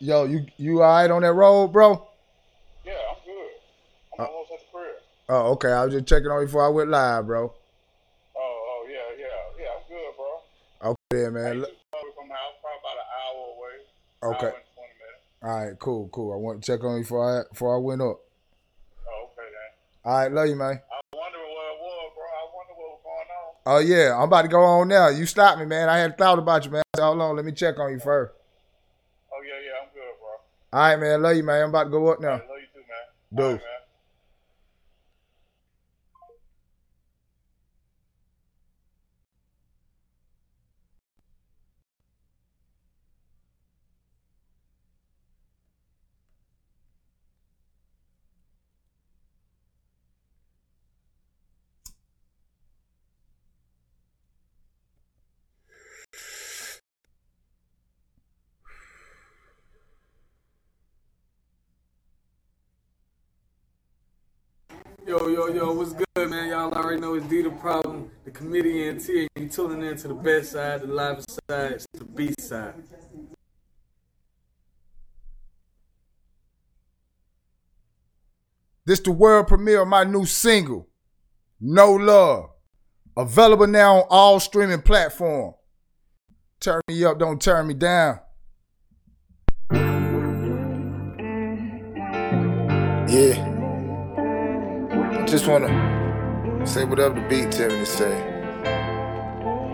Yo, you you all right on that road, bro? Yeah, I'm good. I'm uh, almost at the crib. Oh, okay. I was just checking on you before I went live, bro. Oh, oh yeah, yeah, yeah. I'm good, bro. Okay, I man. used Look- to travel from house probably about an hour away. Okay. Hour. All right, cool, cool. I want to check on you before I before I went up. Oh, okay then. All right, love you, man. I was wondering what it was, bro. I wonder what was going on. Oh yeah, I'm about to go on now. You stopped me, man. I had thought about you, man. Hold on, let me check on you first. Oh yeah, yeah. I'm good, bro. All right, man. Love you, man. I'm about to go up I now. love you too, man. Dude. All right, man. Yo, yo, yo, what's good, man? Y'all know it's D the problem, the comedian T, and you tuning in to the best side, the live side, it's the B side. This the world premiere of my new single, No Love. Available now on all streaming platforms. Turn me up, don't turn me down. Yeah. I just wanna say whatever the beat tell me to say.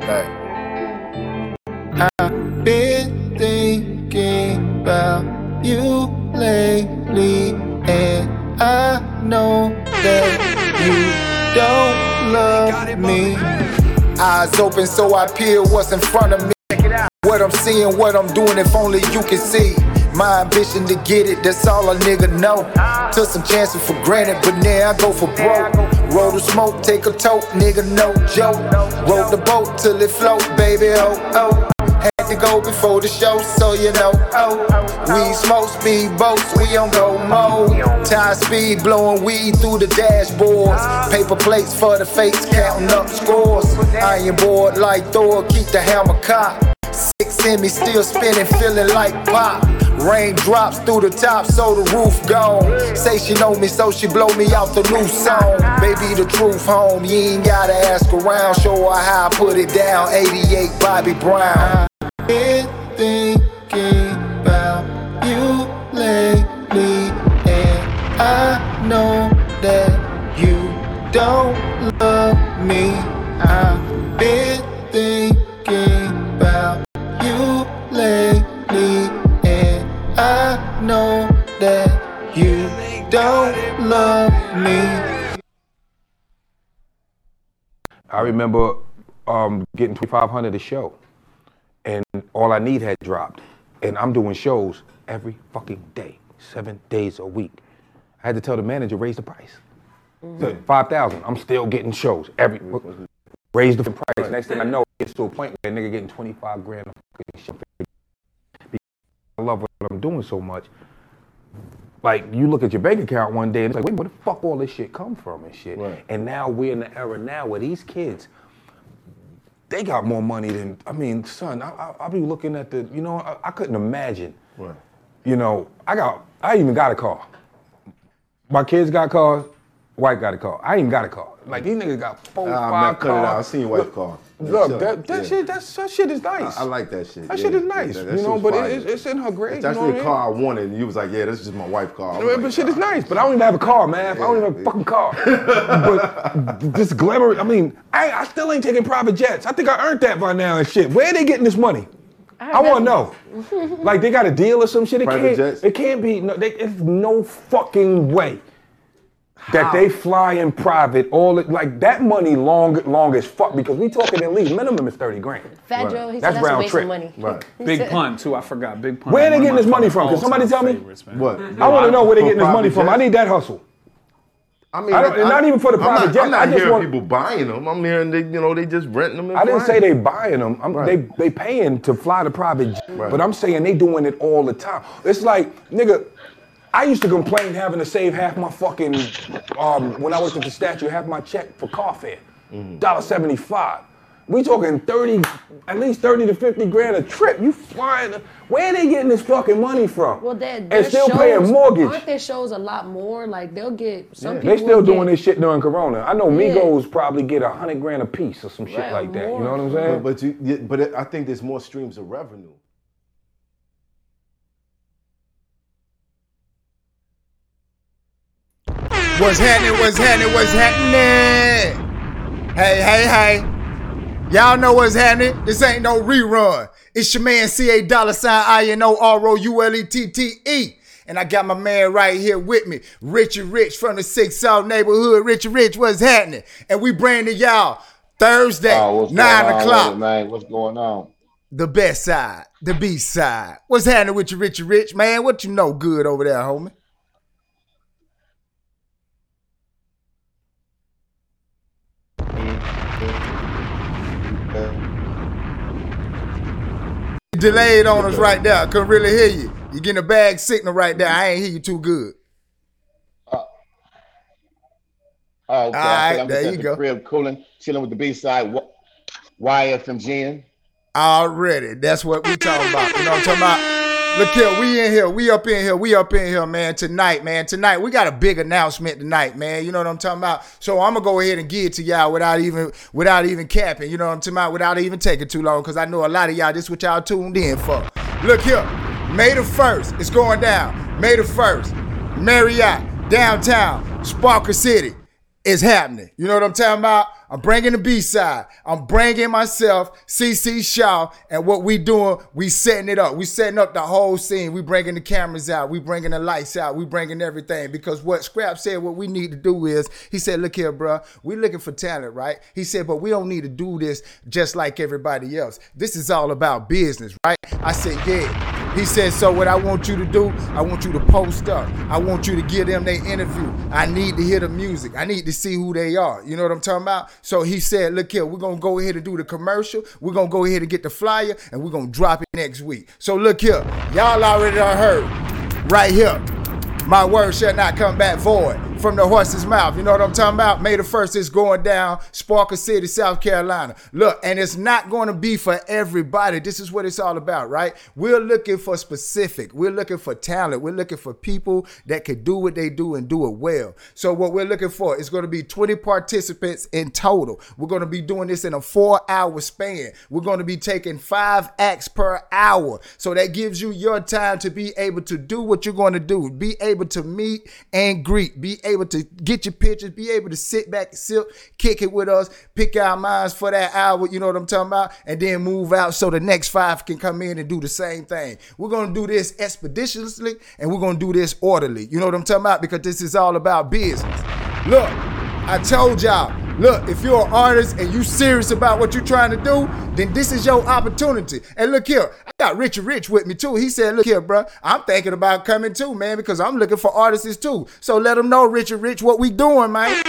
Like I've been thinking about you lately and I know that you don't love me. Eyes open so I peer what's in front of me. What I'm seeing, what I'm doing, if only you can see. My ambition to get it, that's all a nigga know. Took some chances for granted, but now I go for broke. Roll the smoke, take a toke, nigga, no joke. Roll the boat till it float, baby, oh, oh. Had to go before the show, so you know, oh. We smoke speed boats, we on go mode. Tie speed, blowing weed through the dashboards. Paper plates for the face, counting up scores. Iron board like Thor, keep the hammer cocked. Six in me, still spinning, feeling like pop. Rain drops through the top, so the roof gone. Say she know me, so she blow me out the new song. Baby, the truth home, you ain't gotta ask around. Show her how I put it down. 88 Bobby Brown. Been thinking about you lately, and I know that you don't love me. I've been that you don't love me. I remember um, getting 2500 a show, and all I need had dropped, and I'm doing shows every fucking day, seven days a week. I had to tell the manager raise the price. So, Five thousand. I'm still getting shows every. Raise the price. Next thing I know, it gets to a point where a nigga getting 25 grand a fucking show. Because I love what I'm doing so much. Like you look at your bank account one day and it's like, wait, where the fuck all this shit come from and shit? And now we're in the era now where these kids, they got more money than I mean, son. I, I, I'll be looking at the, you know, I, I couldn't imagine. You know, I got, I even got a car. My kids got cars. White got a car. I even got a car. Like these niggas got four, Ah, five man, cut it out. I cars. seen your Look, white car. Look, Sure, that, that yeah. shit, that's, that shit is nice. I, I like that shit. That yeah. shit is nice, That- that you know, but fire. it, it's, it's in her grade. It's you know actually what a I car I wanted, and you was like, "Yeah, this is just my wife car." I like, but shit is nice, but I don't even have a car, man. I don't even have a fucking car. but this glamour, I mean, I, I still ain't taking private jets. I think I earned that by now and shit. Where are they getting this money? I, want to know. like they got a deal or some shit. It Private can't. jets? It can't be. No, they, it's no fucking way that they fly in private. All like that money long, long as fuck because we talking at least minimum is thirty grand. Fat Joe, he said That's that's a round waste trip. of money. Right. Big said- pun too. I forgot. Big pun. Where they getting this money from? Can somebody tell me? favorites, man. What? I want to know where they For getting this money from. I need that hustle. I mean, I don't- not even for the I'm private not, jet. I'm not I just hearing want- people buying them. I'm hearing they, you know, they just renting them. And I didn't say flying. they buying them. I'm, Right. They they paying to fly the private jet, Right. but I'm saying they doing it all the time. It's like nigga. I used to complain having to save half my fucking um, when I worked at the statue, half my check for car fare, Mm-hmm. dollar seventy five. We talking 30, at least 30 to 50 grand a trip. You flying. Where they getting this fucking money from? Well, that and still shows, paying mortgage. Aren't their shows a lot more? Like they'll get some people. They still doing get- this shit during Corona. I know Yeah. Migos probably get a hundred grand a piece or some shit Right, like that. You know what I'm saying? But, but you, but it, I think there's more streams of revenue. What's happening? What's happening? What's happening? Hey, hey, hey. Y'all know what's happening. This ain't no rerun. It's your man CA dollar sign I N O R O U L E T T E. And I got my man right here with me, Richie Rich from the Six South neighborhood. Richie Rich, what's happening? And we to y'all Thursday, Oh, what's nine o'clock. with it, man? What's going on? The best side, the B side. What's happening with you, Richie Rich, man? What you know good over there, homie? Delayed on us right there. I couldn't really hear you. You getting a bag signal right there. I ain't hear you too good. Oh, okay. All right, I'm there you the go. crib cooling, chilling with the B side. YFMGN. Already. That's what we talking about. You know what I'm talking about? Look here, we in here, we up in here, we up in here, man. Tonight, man. Tonight, we got a big announcement tonight, man. You know what I'm talking about? So I'm gonna go ahead and give it to y'all without even without even capping, you know what I'm talking about, without even taking too long, because I know a lot of y'all, this what y'all tuned in for. Look here, May the 1st, it's going down. May the 1st, Marriott, downtown, Sparkle City is happening. You know what I'm talking about? I'm bringing the B side. I'm bringing myself, CC Shaw, and what we doing, we setting it up. We setting up the whole scene. We bringing the cameras out. We bringing the lights out. We bringing everything because what Scrap said, what we need to do is, he said, look here, bro, we looking for talent, right? He said, but we don't need to do this just like everybody else. This is all about business, right? I said, yeah. He said, so what I want you to do, I want you to post up. I want you to give them their interview. I need to hear the music. I need to see who they are. You know what I'm talking about? So he said, look here, we're gonna go ahead and do the commercial. We're gonna go ahead and get the flyer and we're gonna drop it next week. So look here, y'all already heard right here. My word shall not come back void from the horse's mouth. You know what I'm talking about? May the 1st is going down, Sparkle City, South Carolina. Look, and it's not going to be for everybody. This is what it's all about, right? We're looking for specific. We're looking for talent. We're looking for people that can do what they do and do it well. So what we're looking for is going to be 20 participants in total. We're going to be doing this in a four hour span. We're going to be taking five acts per hour. So that gives you your time to be able to do what you're going to do, be able to meet and greet, be able to get your pictures, be able to sit back, sit, kick it with us, pick our minds for that hour, you know what I'm talking about, and then move out so the next five can come in and do the same thing. We're to do this expeditiously and we're to do this orderly. You know what I'm talking about? Because this is all about business. Look, I told y'all, look, if you're an artist and you serious about what you're trying to do, then this is your opportunity. And look here, I got Richard Rich with me too. He said, look here, bro, I'm thinking about coming too, man, because I'm looking for artists too. So let them know, Richard Rich, what we doing, man.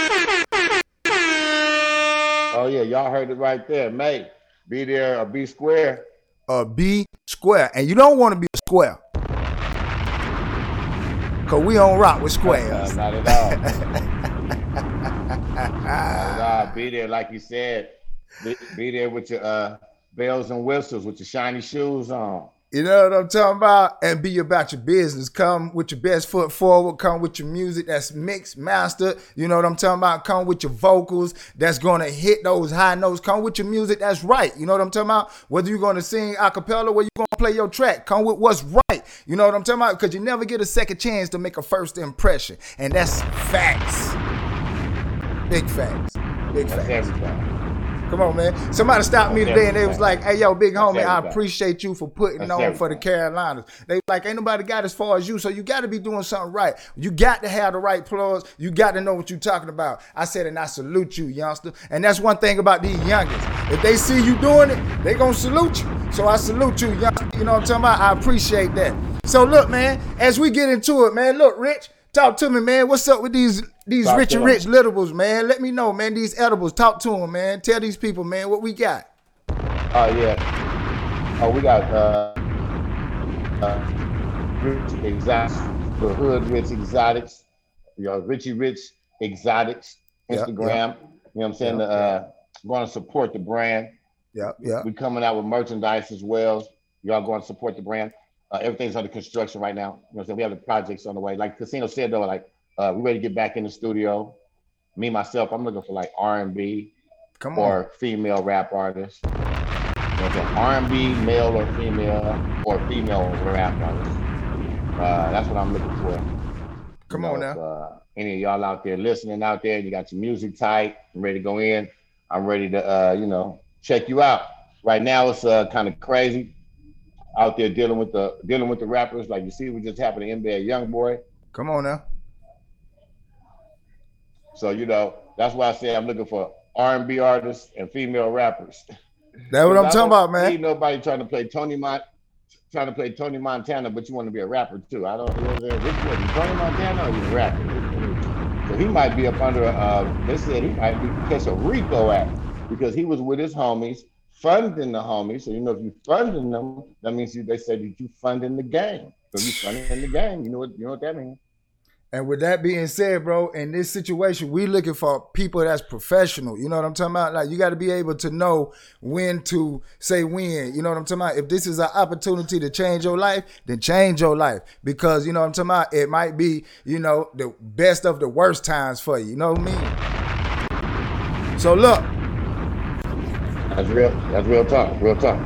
Oh yeah, y'all heard it right there. May be there or be square. Uh, be square. And you don't want to be a square. Cause we don't rock with squares. not at all. Be there, like you said. Be, be there with your uh, bells and whistles, with your shiny shoes on. You know what I'm talking about? And be about your business. Come with your best foot forward. Come with your music that's mixed, mastered. You know what I'm talking about? Come with your vocals that's gonna hit those high notes. Come with your music that's right. You know what I'm talking about? Whether you're gonna sing a cappella or you're gonna play your track. Come with what's right. You know what I'm talking about? Because you never get a second chance to make a first impression. And that's facts. Big facts. Big That's facts. everything. Come on, man. Somebody stopped me today and they was like, hey, yo, big homie, I appreciate you for putting That's on for the. Carolinas. They like, ain't nobody got as far as you, so you got to be doing something right. You got to have the right plugs. You got to know what you're talking about. I said, and I salute you, youngster. And that's one thing about these youngins. If they see you doing it, they going to salute you. So I salute you, youngster. You know what I'm talking about? I appreciate that. So look, man, as we get into it, man, look, Rich, talk to me, man. What's up with these these Talk rich and rich littables, man? Let me know, man. These edibles, talk to them, man. Tell these people, man, what we got. Oh yeah. Oh, we got uh, uh Rich Exotics, the Hood Rich Exotics, you know, Richie Rich Exotics, Instagram. You know what I'm saying? Uh, going to support the brand. Yeah, yeah. We coming out with merchandise as well. Y'all going to support the brand. Uh, everything's under construction right now. You know what We have the projects on the way. Like Casino said though, like uh, we ready to get back in the studio. Me myself, I'm looking for like R&B Come on. or female rap artists. You know I'm saying? R&B, male or female, or female rap artists. Uh, that's what I'm looking for. Come You on know, now. if, uh, any of y'all out there listening out there, you got your music tight, I'm ready to go in. I'm ready to, uh, you know, check you out. Right now, it's uh, kind of crazy out there dealing with the dealing with the rappers. Like you see, what just happened to NBA Young Boy. Come on now. So you know, that's why I say I'm looking for R&B artists and female rappers. That's what I'm I talking about, man. See nobody trying to play Tony Mon, trying to play Tony Montana, but you want to be a rapper too. I don't. You know, what I'm saying? which one? Tony Montana or you a rapper? So he might be up under. Uh, they said he might be catch a RICO act because he was with his homies funding the homies. So you know, if you funding them, that means you. They said that you funding the gang. So you funding the gang. You know what? You know what that means? And with that being said, bro, in this situation, we looking for people that's professional. You know what I'm talking about? Like you got to be able to know when to say when. You know what I'm talking about? If this is an opportunity to change your life, then change your life because you know what I'm talking about. It might be you know the best of the worst times for you. You know what I mean? So look, That's real. That's real talk. Real talk.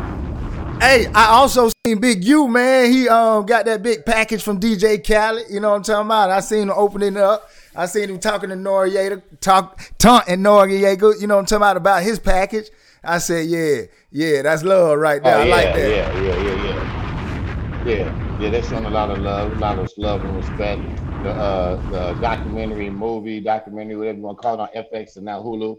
Hey, I also seen Big U, man. He um got that big package from DJ Khaled. You know what I'm talking about? I seen him opening up. I seen him talking to Noreaga, talk taunting Noreaga, you know what I'm talking about, about his package. I said, yeah, yeah, that's love right there. Oh, I like that. Yeah, yeah, yeah, yeah. Yeah, yeah, they're showing a lot of love, a lot of love and respect. The uh the documentary, movie, documentary, whatever you want to call it on FX and now Hulu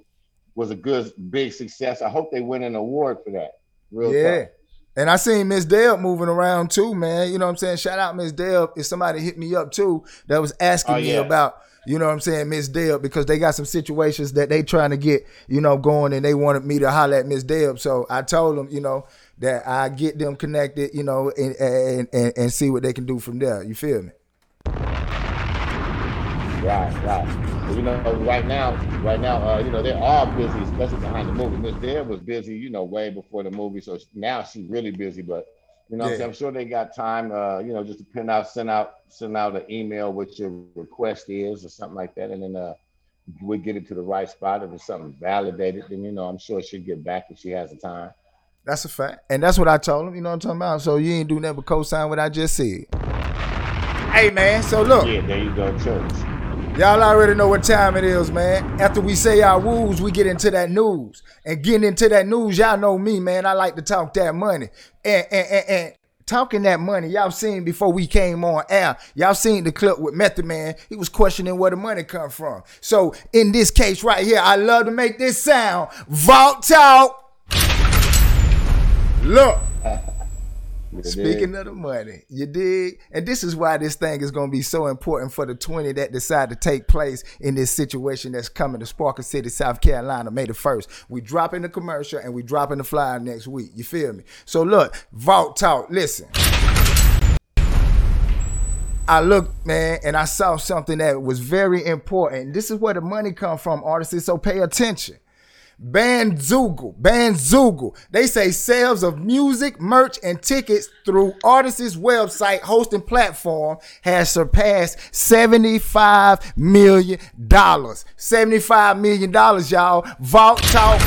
was a good big success. I hope they win an award for that. Real Yeah. talk. And I seen Miss Deb moving around too, man. You know what I'm saying? Shout out Miss Deb. If somebody hit me up too that was asking Oh, me yeah. about, you know what I'm saying, Miss Deb, because they got some situations that they trying to get, you know, going and they wanted me to holler at Miss Deb. So I told them, you know, that I get them connected, you know, and and, and, and see what they can do from there. You feel me? Right, right. You know, right now, right now, uh, you know, they're all busy, especially behind the movie. Miss Deb was busy, you know, way before the movie. So now she's really busy. But you know, what I'm, Yeah. I'm sure they got time, uh, you know, just to print out, send out, send out an email what your request is or something like that, and then uh, we get it to the right spot. If it's something validated, then you know, I'm sure she'll get back if she has the time. That's a fact. And that's what I told him, you know what I'm talking about? So you ain't do nothing but co-sign what I just said. Hey man, so look. Yeah, there you go, church. Y'all already know what time it is, man. After we say our woos, we get into that news. And getting into that news, y'all know me, man. I like to talk that money. And and and, and talking that money, y'all seen before we came on air. Y'all seen the clip with Method Man. He was questioning where the money come from. So in this case right here, I love to make this sound. Vault talk. Look. You Speaking dig? of the money, you dig? And this is why this thing is going to be so important for the 20 that decide to take place in this situation that's coming to Sparkle City, South Carolina, May the 1st. We dropping the commercial and we dropping the flyer next week. You feel me? So look, Vault Talk, listen. I looked, man, and I saw something that was very important. This is where the money come from, artists, so pay attention. Bandzoogle, Bandzoogle. They say sales of music, merch, and tickets through artists' website hosting platform has surpassed $75 million. $75 million, y'all. Vault Talk.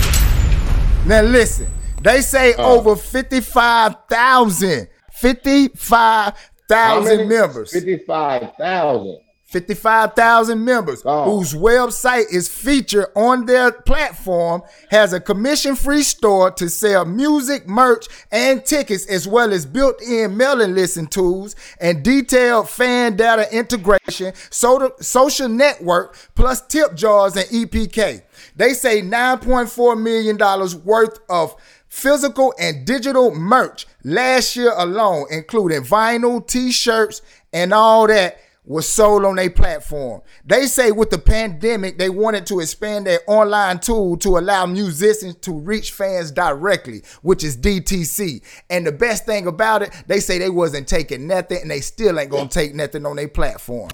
Now listen, they say Oh. over 55,000, 55,000 members. Fifty-five thousand. 55,000 members Oh. whose website is featured on their platform has a commission-free store to sell music, merch, and tickets as well as built-in mailing listing tools and detailed fan data integration, so- social network, plus tip jars and EPK. They say $9.4 million worth of physical and digital merch last year alone, including vinyl, t-shirts, and all that was sold on their platform. They say with the pandemic, they wanted to expand their online tool to allow musicians to reach fans directly, which is DTC. And the best thing about it, they say they wasn't taking nothing and they still ain't gonna take nothing on their platform.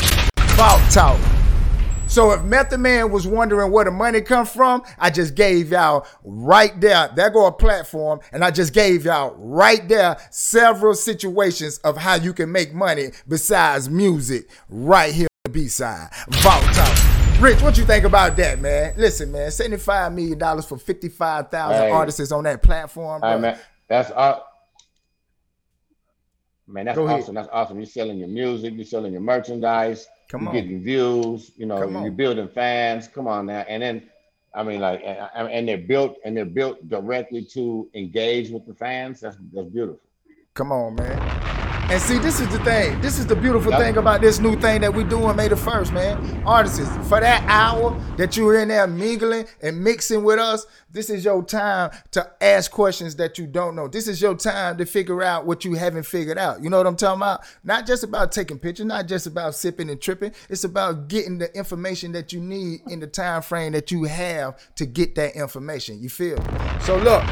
Vault Talk. So if Method Man was wondering where the money come from, I just gave y'all right there. There go a platform, and I just gave y'all right there several situations of how you can make money besides music right here on the B side. Vault Talk. Rich, what you think about that, man? Listen, man, seventy-five million dollars for fifty-five thousand Hey. artists on that platform. All right, bro. man. That's uh, man. That's Go ahead. awesome. That's awesome. You're selling your music. You're selling your merchandise. Come you're on. getting views. You know, Come on. you're building fans. Come on now. And then, I mean, like, and, and- and they're built and they're built directly to engage with the fans. That's that's beautiful. Come on, man. And see, this is the thing. This is the beautiful Yep. thing about this new thing that we doing May the first, man. Artists, for that hour that you're in there mingling and mixing with us, this is your time to ask questions that you don't know. This is your time to figure out what you haven't figured out. You know what I'm talking about? Not just about taking pictures, not just about sipping and tripping. It's about getting the information that you need in the time frame that you have to get that information. You feel? me? So look,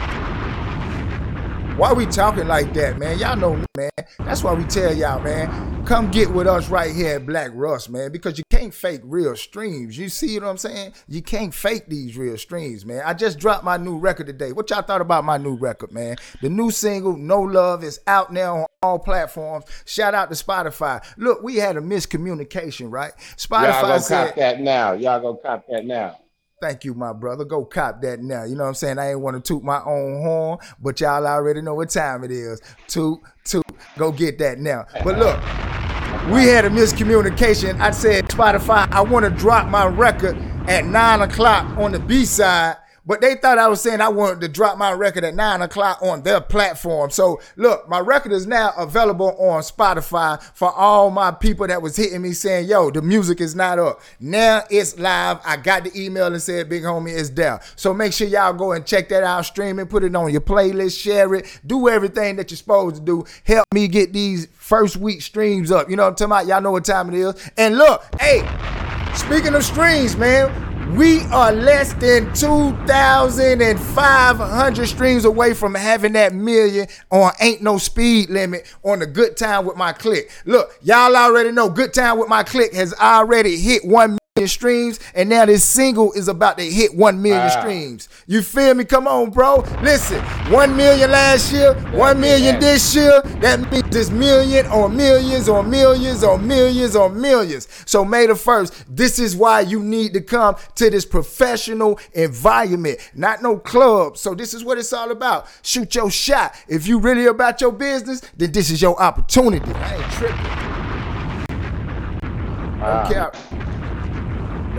why we talking like that, man? Y'all know me, man. That's why we tell y'all, man. Come get with us right here at Black Rust, man, because you can't fake real streams. You see what I'm saying? You can't fake these real streams, man. I just dropped my new record today. What y'all thought about my new record, man? The new single, No Love, is out now on all platforms. Shout out to Spotify. Look, we had a miscommunication, right? Spotify said. y'all Spotify go said, cop that now. Y'all go cop that now. Thank you, my brother. Go cop that now. You know what I'm saying? I ain't want to toot my own horn, but y'all already know what time it is. Toot, toot. Go get that now. But look, we had a miscommunication. I said, Spotify, I want to drop my record at nine o'clock on the B side. But they thought I was saying I wanted to drop my record at nine o'clock on their platform. So look, my record is now available on Spotify for all my people that was hitting me saying, yo, the music is not up. Now it's live. I got the email and said, big homie, it's there. So make sure y'all go and check that out, stream it, put it on your playlist, share it, do everything that you're supposed to do. Help me get these first week streams up. You know what I'm talking about? Y'all know what time it is. And look, hey, Speaking of streams, man, we are less than 2,500 streams away from having that million on Ain't No Speed Limit on the Good Time with My Click. Look, y'all already know Good Time with My Click has already hit 1 million streams, and now this single is about to hit 1 million Wow. streams. You feel me? Come on, bro. Listen, 1 million last year, 1 million this year. That means it's million or millions or millions or millions or millions. So May the 1st, this is why you need to come to this professional environment, not no club. So this is what it's all about. Shoot your shot. If you really about your business, then this is your opportunity. I ain't tripping. No Ah.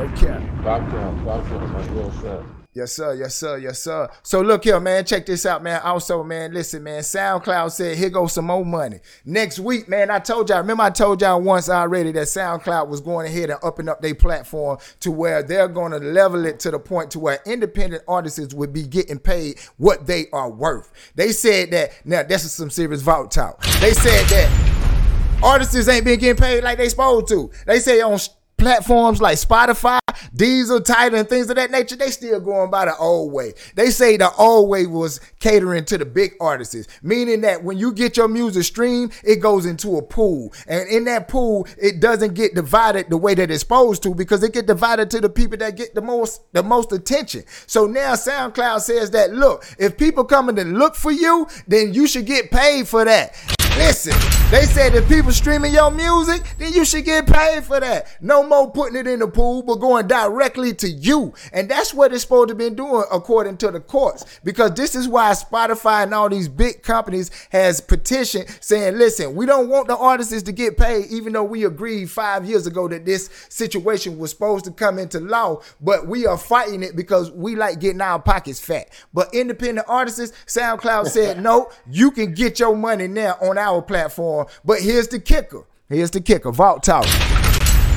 No cap. Talk to him. Talk to him. That's real stuff. Yes, sir. Yes, sir. Yes, sir. So look here, man. Check this out, man. Also, man, listen, man. SoundCloud said, here goes some more money. Next week, man, I told y'all, remember I told y'all once already that SoundCloud was going ahead and upping up their platform to where they're going to level it to the point to where independent artists would be getting paid what they are worth. They said that, now this is some serious vault talk. They said that artists ain't been getting paid like they supposed to. They say on platforms like Spotify, Deezer, Tidal, and things of that nature, they still going by the old way. They say the old way was catering to the big artists, meaning that when you get your music streamed, it goes into a pool. And in that pool, it doesn't get divided the way that it's supposed to because it get divided to the people that get the most the most attention. So now SoundCloud says that look, if people coming to look for you, then you should get paid for that. Listen, they said if people streaming your music, then you should get paid for that. No more putting it in the pool, but going directly to you. And that's what it's supposed to be doing according to the courts. Because this is why Spotify and all these big companies has petitioned saying, listen, we don't want the artists to get paid, even though we agreed five years ago that this situation was supposed to come into law. But we are fighting it because we like getting our pockets fat. But independent artists, SoundCloud said, no, you can get your money now on our platform. But here's the kicker. Here's the kicker. Vault Talk.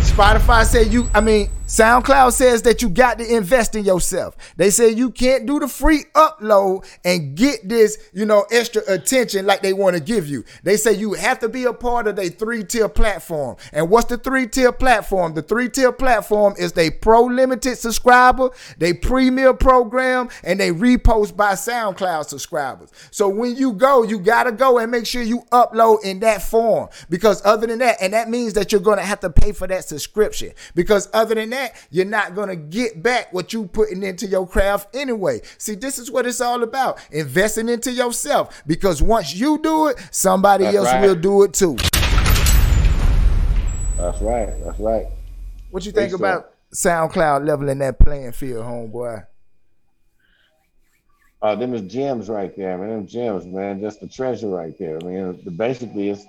Spotify said you, I mean, SoundCloud says that you got to invest in yourself. They say you can't do the free upload and get this, you know, extra attention like they want to give you. They say you have to be a part of their three tier platform. And what's the three tier platform? The three tier platform is they pro limited subscriber, they premier program, and they repost by SoundCloud subscribers. So when you go, you got to go and make sure you upload in that form because other than that, and that means that you're to have to pay for that subscription. Because other than that, you're not gonna get back what you putting into your craft anyway. See, this is what it's all about. Investing into yourself. Because once you do it, somebody That's else right. will do it too. That's right. That's right. What you think about SoundCloud leveling that playing field, homeboy? Uh, them is gems right there, man. Them gems, man. Just the treasure right there. I mean, the, basically, it's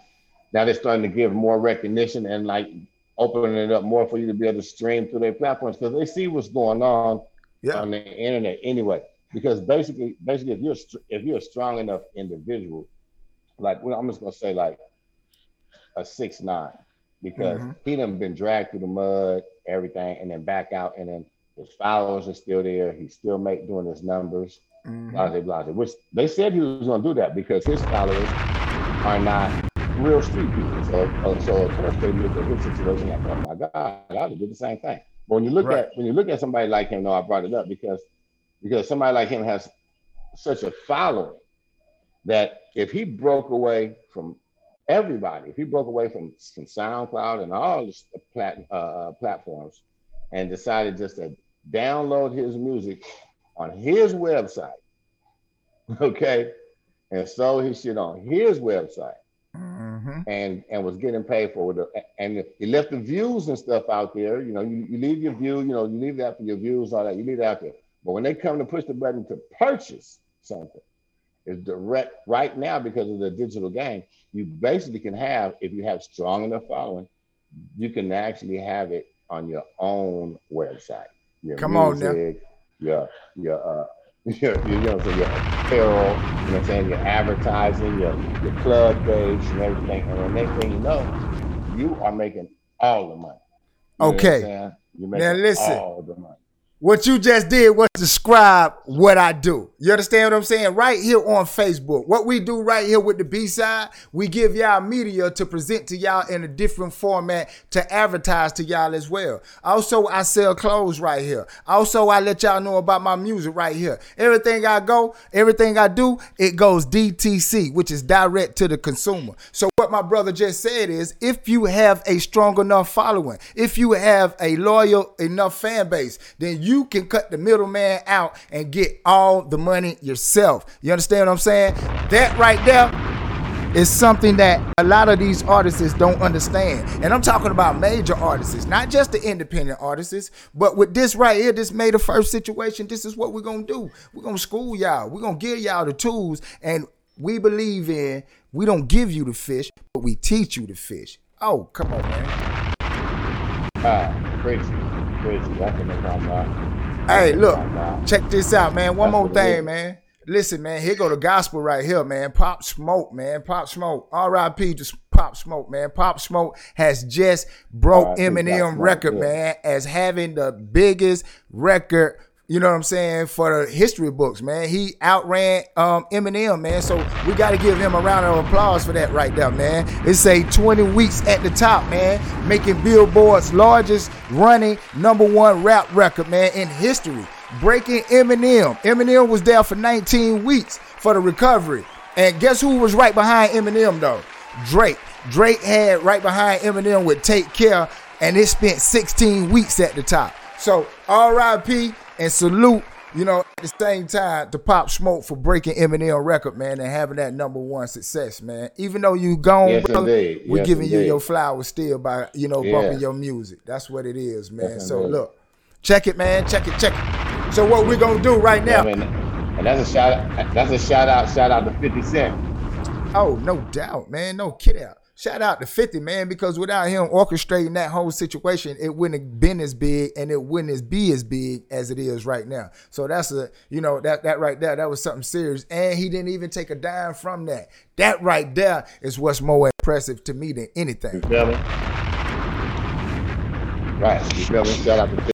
now they're starting to give more recognition and like opening it up more for you to be able to stream through their platforms because they see what's going on Yeah. on the internet anyway. Because basically, basically, if you're if you're a strong enough individual, like well, I'm just gonna say like a six nine, because Mhm. he done been dragged through the mud, everything, and then back out, and then his followers are still there. He's still make doing his numbers Mhm. blase, blase, which they said he was going to do that because his followers are not real street people. So, uh, so of course they look at his situation like, oh my God, I would do the same thing. But when you look Right. at when you look at somebody like him, no, I brought it up because because somebody like him has such a following that if he broke away from everybody, if he broke away from, from SoundCloud and all the plat, uh, platforms and decided just to download his music on his website, okay, and sold his shit on his website Mhm. and and was getting paid for it. And he left the views and stuff out there. You know, you, you leave your view, you know, you leave that for your views, all that, you leave that out there. But when they come to push the button to purchase something, it's direct right now because of the digital game. You basically can have, if you have strong enough following, you can actually have it on your own website. Your Come on now. music, Your your uh your, your, you know, so your apparel, you know what I'm saying, your advertising, your, your club page and everything. And the next thing you know, you are making all the money. You know what I'm Okay. You're Now listen. What you just did was describe what I do. You understand what I'm saying? Right here on Facebook. What we do right here with the B side, we give y'all media to present to y'all in a different format to advertise to y'all as well. Also, I sell clothes right here. Also, I let y'all know about my music right here. Everything I go, everything I do, it goes DTC, which is direct to the consumer. So, my brother just said is if you have a strong enough following, if you have a loyal enough fan base, then you can cut the middleman out and get all the money yourself. You understand what I'm saying? That right there is something that a lot of these artists don't understand. And I'm talking about major artists, not just the independent artists, but with this right here, this made the first situation, this is what we're gonna do. We're gonna school y'all. We're gonna give y'all the tools and we believe in we don't give you the fish, but we teach you the fish. Oh, come on, man. Ah, crazy, crazy. That's I'm talking about. Hey, look, That's what I'm talking about. check this out, man. One That's more thing, is. man. Listen, man, here go the gospel right here, man. Pop Smoke, man. Pop Smoke. R.I.P. to Pop Smoke, man. Pop Smoke has just broke Eminem record, man, as having the biggest record. You know what I'm saying for the history books, man. He outran um, Eminem, man. So we got to give him a round of applause for that right there, man. It's a 20 weeks at the top, man, making Billboard's largest running number one rap record, man, in history breaking Eminem. Eminem was there for 19 weeks for the recovery. And guess who was right behind Eminem though? Drake. Drake had right behind Eminem with Take Care, and it spent 16 weeks at the top. So RIP and salute, you know, at the same time to Pop Smoke for breaking Eminem record, man, and having that number one success, man. Even though you gone, Yes, brother, indeed. we Yes, giving you your flowers still by, you know, Yeah. bumping your music. That's what it is, man. Yes, so indeed. look, check it, man. Check it, check it. So what we're gonna do right now? Mean, and that's a shout out. That's a shout out. Shout out to 50 Cent. Oh, no doubt, man. No kid out. Shout out to 50, man, because without him orchestrating that whole situation, it wouldn't have been as big and it wouldn't as be as big as it is right now. So that's a, you know, that that right there, that was something serious. And he didn't even take a dime from that. That right there is what's more impressive to me than You anything. feel me? Right. You feel me? Shout out to 50.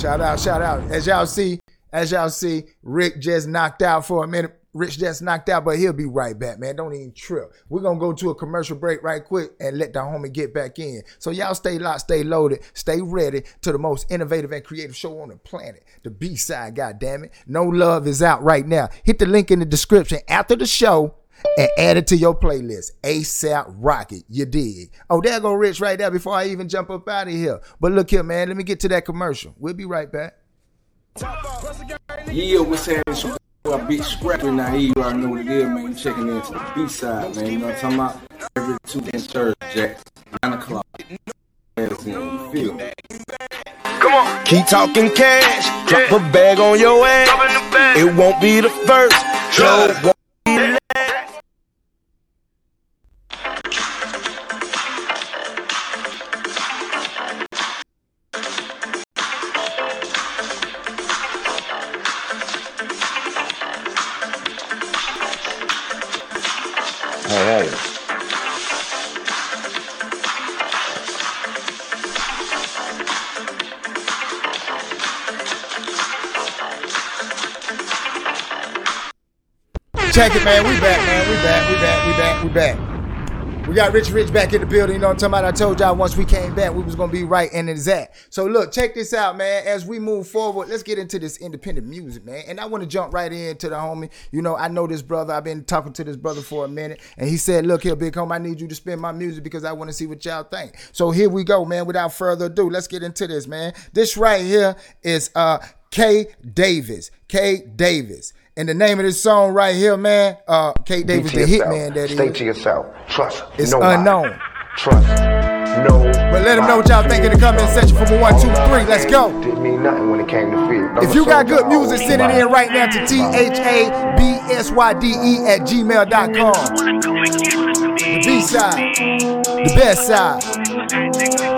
Shout out, shout out. As y'all see, as y'all see, Rick just knocked out for a minute. Rich just knocked out, but he'll be right back, man. Don't even trip. We're gonna go to a commercial break right quick and let the homie get back in. So y'all stay locked, stay loaded, stay ready to the most innovative and creative show on the planet. The B side, God damn it. No love is out right now. Hit the link in the description after the show. and add it to your playlist. ASAP Rocket, you dig? Oh, there go Rich right there before I even jump up out of here. But look here, man. Let me get to that commercial. We'll be right back. Yeah, what's happening? So I beat scrapping now. Here you already know what it is, man. Checking into the B side, man. You know what I'm talking about? Every Tuesday and Thursday, 9 o'clock. As in, you feel me? Keep talking cash, drop a bag on your ass. It won't be the first. Joe Check it, man. We back, man. We back. We back. We back. We back. We got Rich Rich back in the building. You know what I'm talking about? I told y'all once we came back, we was gonna be right in and exact. So look, check this out, man. As we move forward, let's get into this independent music, man. And I want to jump right into the homie. You know, I know this brother. I've been talking to this brother for a minute, and he said, "Look here, big homie, I need you to spin my music because I want to see what y'all think." So here we go, man. Without further ado, let's get into this, man. This right here is uh K Davis. K Davis. And the name of this song right here, man, uh, K Davis, the hitman that Stay is. to yourself. Trust. It's nobody. unknown. Trust. No. But let them know what y'all think in the comment section for a one, two, three. Let's go. Didn't mean nothing when it came to fear. If you got good music, send it in right now to T H A B S Y D E at gmail.com. The B side, the best side.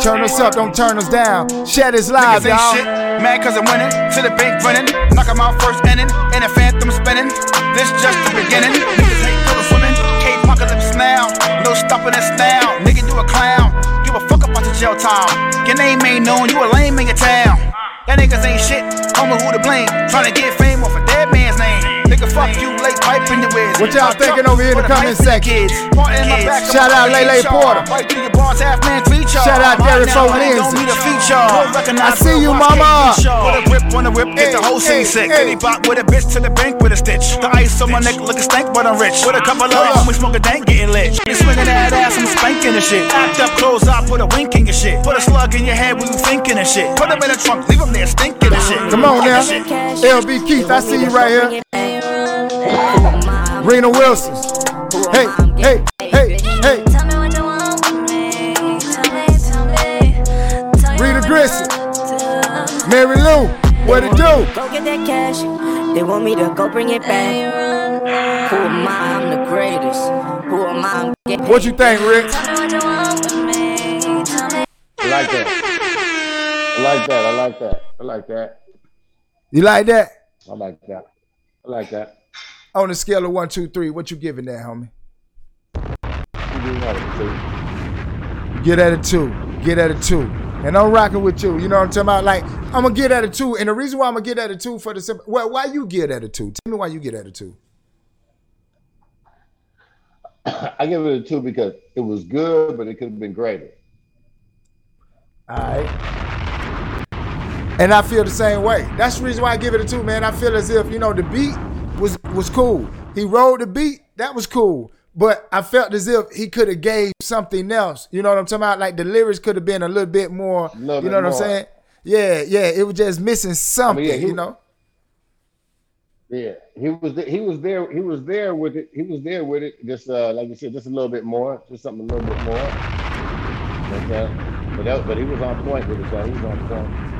Turn us up, don't turn us down. Share this live, y'all. shit, mad cause I'm winning. To the bank running, knock 'em out first inning. In a phantom spinning, this just the beginning. Niggas hate till swimming, K apocalypse now. No stopping us now. Nigga, you a clown. Give a fuck about your jail time. Your name ain't known, you a lame in your town. That niggas ain't shit, homie, who to blame? Tryna get fame off a dead man's name. Nigga, fuck you, late pipe in your whiz. What y'all thinking jump over here in the for comment knife in section? kids. Part in my back, Shout out I'm Lele. Porter. Right through your bars, half man feature. Shout out Right Derek now, Fo I don't Lindsay. need a feature. Don't I see you, mama. watch feature. Put a whip on the whip, get the whole Hey, scene sick. hey, Any bop with a bitch to the bank with a stitch. The ice on my neck looking stank, but I'm rich. With a couple of homies smoking dank, getting lit. You swinging that ass, I'm spanking the shit. Act up, close up, put a wink in your shit. Put a slug in your head when you thinking and shit. Put them in the trunk, leave them there stinking and shit. Come on now. LB Keith, I see you right here. Rena Wilson. Hey, hey, hey, hey. Rita Grissom. Mary Lou, what it do? Go get that cash. They want me to go bring it back. Who am I? I'm the greatest. Who am I? I'm getting What you think, Rick? I like that. I like that. I like that. I like that. You like that? I like that. I like that. On a scale of one, two, three, what you giving that, homie? You do that, too. Get at a two. Get at a two. And I'm rocking with you. You know what I'm talking about? Like, I'm gonna get at a two. And the reason why I'm gonna get at a two for the simple well, why you get at a two? Tell me why you get at a two. I give it a two because it was good, but it could have been greater. Alright. And I feel the same way. That's the reason why I give it a two, man. I feel as if, you know, the beat was was cool. He rolled the beat, that was cool. But I felt as if he could have gave something else. You know what I'm talking about? Like the lyrics could have been a little bit more. Little you know what I'm saying? Yeah, yeah. It was just missing something. yeah, he- you know. Yeah, he was he was there he was there with it. He was there with it. Just uh, like you said, just a little bit more, just something a little bit more. But, uh, but, that, but he was on point with it. though. he was on point.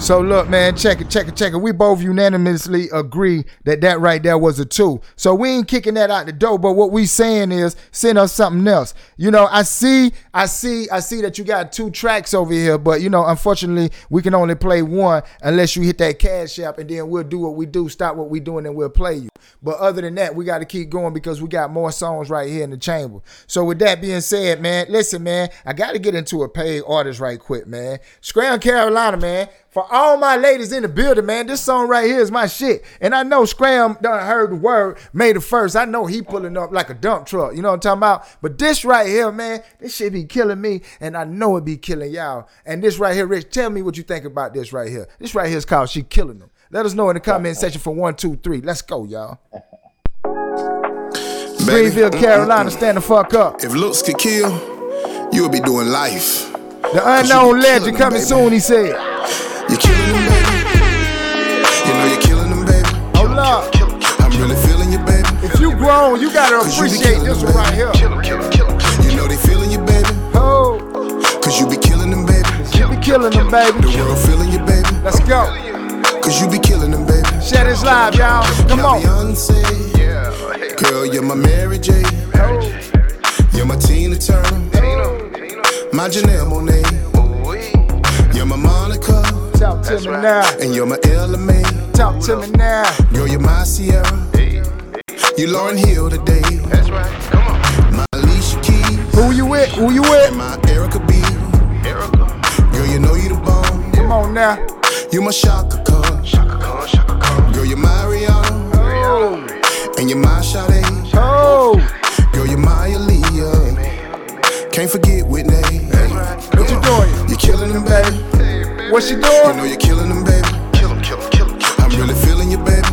So look, man, check it, check it, check it. We both unanimously agree that that right there was a two. So we ain't kicking that out the door. But what we saying is, send us something else. You know, I see, I see, I see that you got two tracks over here, but you know, unfortunately, we can only play one unless you hit that cash app, and then we'll do what we do, stop what we doing, and we'll play you. But other than that, we got to keep going because we got more songs right here in the chamber. So with that being said, man, listen, man, I got to get into a paid artist right quick, man. Scram Carolina, man. For all my ladies in the building, man, this song right here is my shit. And I know Scram done heard the word May the first. I know he pulling up like a dump truck. You know what I'm talking about? But this right here, man, this shit be killing me, and I know it be killing y'all. And this right here, Rich, tell me what you think about this right here. This right here is called She Killing Them. Let us know in the comment section for one, two, three. Let's go, y'all. Greenville, Carolina. Stand the fuck up. If looks could kill, you would be doing life. The unknown legend coming soon, he said. You're killing them, baby. You know you're killing them, baby. Hold up. I'm really feeling you, baby. If you grown, you gotta Cause you be appreciate this them, one right here. You know they feeling you, baby. Oh, Cause you be killing them, baby. you be killing them, baby. The world feeling you, baby. Let's go. Cause you be killing them, baby. Share this live, y'all. Come on. Beyonce. Girl, you're my Mary J. You're my Tina Turner. My Janelle Monáe. You're my Monica. Talk to me now. And you're my Ella Mai. Talk to me now. Girl, you're my Ciara. You Lauryn Hill today. That's right. Come on. My Alicia Keys. Who you with? Who you with? My Erykah B. Girl, you know you the bomb. Come on now. You my Chaka Khan. Girl, you're my Rihanna. Oh, And you're my Sade. oh. Girl, you're my Aaliyah. Can't forget Whitney. What you doing? You're killing them, baby. What she doing? You know you're killing them, baby. Kill them, kill them, kill them. I'm really feeling you, baby.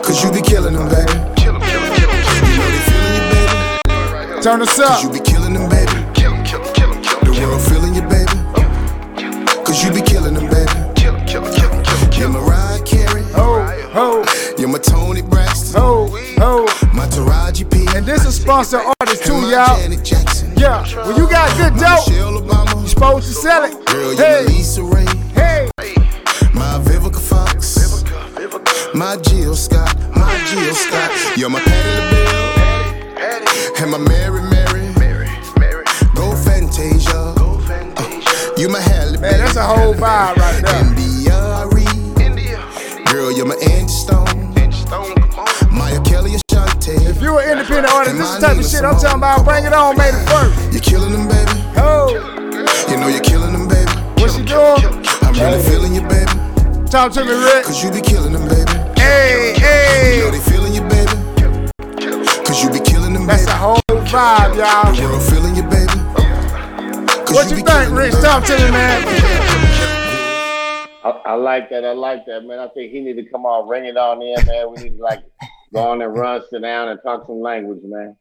Cause you be killing them, baby. Kill them, kill them, kill them. You know they feeling you, baby. Turn us Cause you be killing them, baby. Kill them, kill them, kill them, kill them. The world feeling you, baby. Cause you be killing them, baby. Kill them, kill them, kill them, kill them. You're Mariah Carey. Oh, oh, You're my Toni Braxton. oh, oh. My Taraji P. And this is sponsor artist too, y'all. Yeah. When you got good dope, Obama. you sell it. Girl, my Hey, Lisa Raye. hey. My Vivica Fox. My Jill Scott. My Jill Scott. You're my Patti LaBelle. And my Mary Mary. mary Go Fantasia. go Uh, you my Halle Man, that's a whole vibe right there. India Reed. Girl, you're my Angie Stone. Maya Kelly Ashanti. If you're an independent artist, this is the type of shit I'm talking about. Bring it on, May the first. You're killing them, baby. Oh, You know you're killing them, baby. what she doing? I'm really feeling you, baby. Talk to me, Rick. Cause you be killing them, baby. Hey, You know hey. they feeling you, baby. Cause you be killing them, baby. That's baby. a whole vibe, y'all. The world feeling you, baby. Cause What you be think, killing Rich? Talk to me, man. I, I like that. I like that, man. I think he need to come on, ring it on in, man. We need to like go on and run, sit down, and talk some language, man.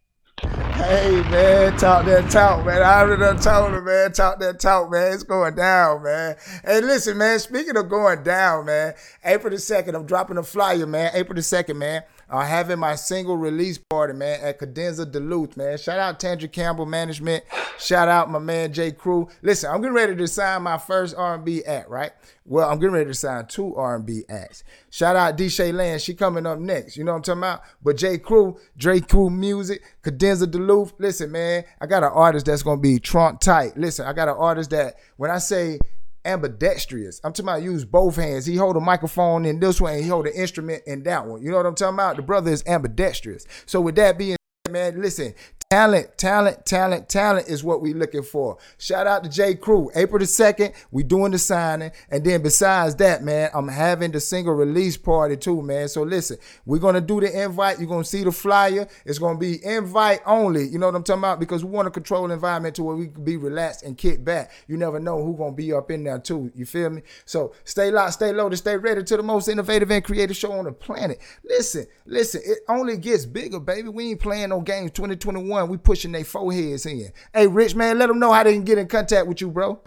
Hey, man, talk that talk, man. I already done told him, man. Talk that talk, man. It's going down, man. Hey, listen, man. Speaking of going down, man. April the 2nd, I'm dropping a flyer, man. April the 2nd, man. I'm having my single release party, man, at Cadenza Duluth, man. Shout out Tandra Campbell Management. Shout out my man J. Crew. Listen, I'm getting ready to sign my first R&B act, right? Well, I'm getting ready to sign two R&B acts. Shout out Deshae Land. She coming up next. You know what I'm talking about? But J. Crew, Dre Crew Music, Cadenza Duluth. Listen, man, I got an artist that's going to be trunk tight. Listen, I got an artist that, when I say ambidextrous. I'm talking about use both hands. He hold a microphone in this one and he hold an instrument in that one. You know what I'm talking about? The brother is ambidextrous. So with that being man, listen, talent, talent, talent, talent is what we looking for. Shout out to J. Crew. April the 2nd, we doing the signing. And then besides that, man, I'm having the single release party too, man. So listen, we're gonna do the invite. You're gonna see the flyer. It's gonna be invite only. You know what I'm talking about? Because we want to control environment to where we can be relaxed and kick back. You never know who gonna be up in there too. You feel me? So stay locked, stay loaded, stay ready to the most innovative and creative show on the planet. Listen, listen, it only gets bigger, baby. We ain't playing no games 2021. We pushing their foreheads in. Hey, Rich, man, let them know how they can get in contact with you, bro.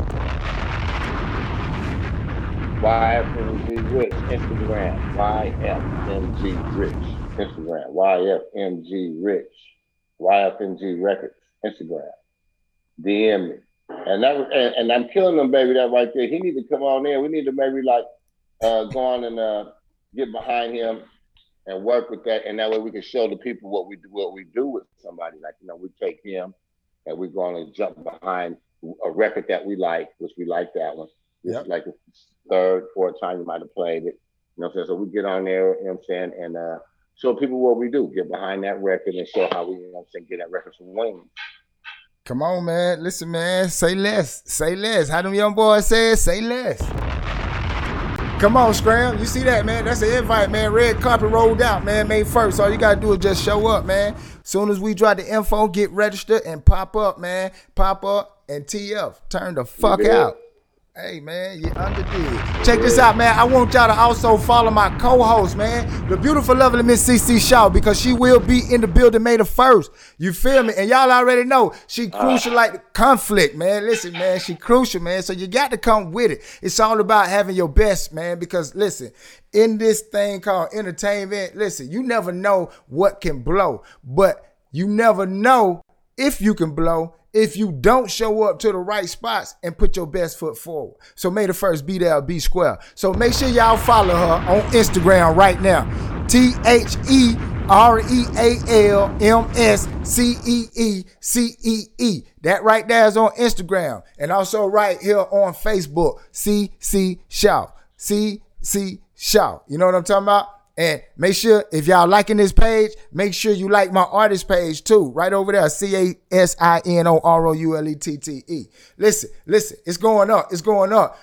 YFMG Rich, Instagram. YFMG Rich, Instagram. YFMG Rich, YFMG Records, Instagram. DM me. And that was, and, and I'm killing them, baby. That right there. He need to come on in. We need to maybe like uh, go on and uh, get behind him and work with that, and that way we can show the people what we do, what we do with somebody. Like you know, we take him and we're going to jump behind a record that we like, which we like that one. It's Yep. like the third, fourth time you might have played it. You know what I'm saying? So we get on there, you know what I'm saying, and uh, show people what we do. Get behind that record and show how we, you know what I'm saying, get that record some wings. Come on, man. Listen, man. Say less. Say less. How them young boys say? Say less. Come on, Scram. You see that, man? That's an invite, man. Red carpet rolled out, man. May 1st. All you got to do is just show up, man. Soon as we drop the info, get registered and pop up, man. Pop up and TF. Turn the fuck out. Hey man, you underdid. Check this out, man. I want y'all to also follow my co-host, man, the beautiful, lovely Miss CC Shaw, because she will be in the building May the first. You feel me? And y'all already know she uh. crucial like the conflict, man. Listen, man, she crucial, man. So you got to come with it. It's all about having your best, man. Because listen, in this thing called entertainment, listen, you never know what can blow, but you never know if you can blow if you don't show up to the right spots and put your best foot forward. So May the first be there, be square. So make sure y'all follow her on Instagram right now. T H E R E A L M S C E E C E E. That right there is on Instagram. And also right here on Facebook, CC Shaw. CC Shaw. You know what I'm talking about? And make sure if y'all liking this page, make sure you like my artist page too. Right over there, C A S I N O R O U L E T T E. Listen, listen, it's going up. It's going up.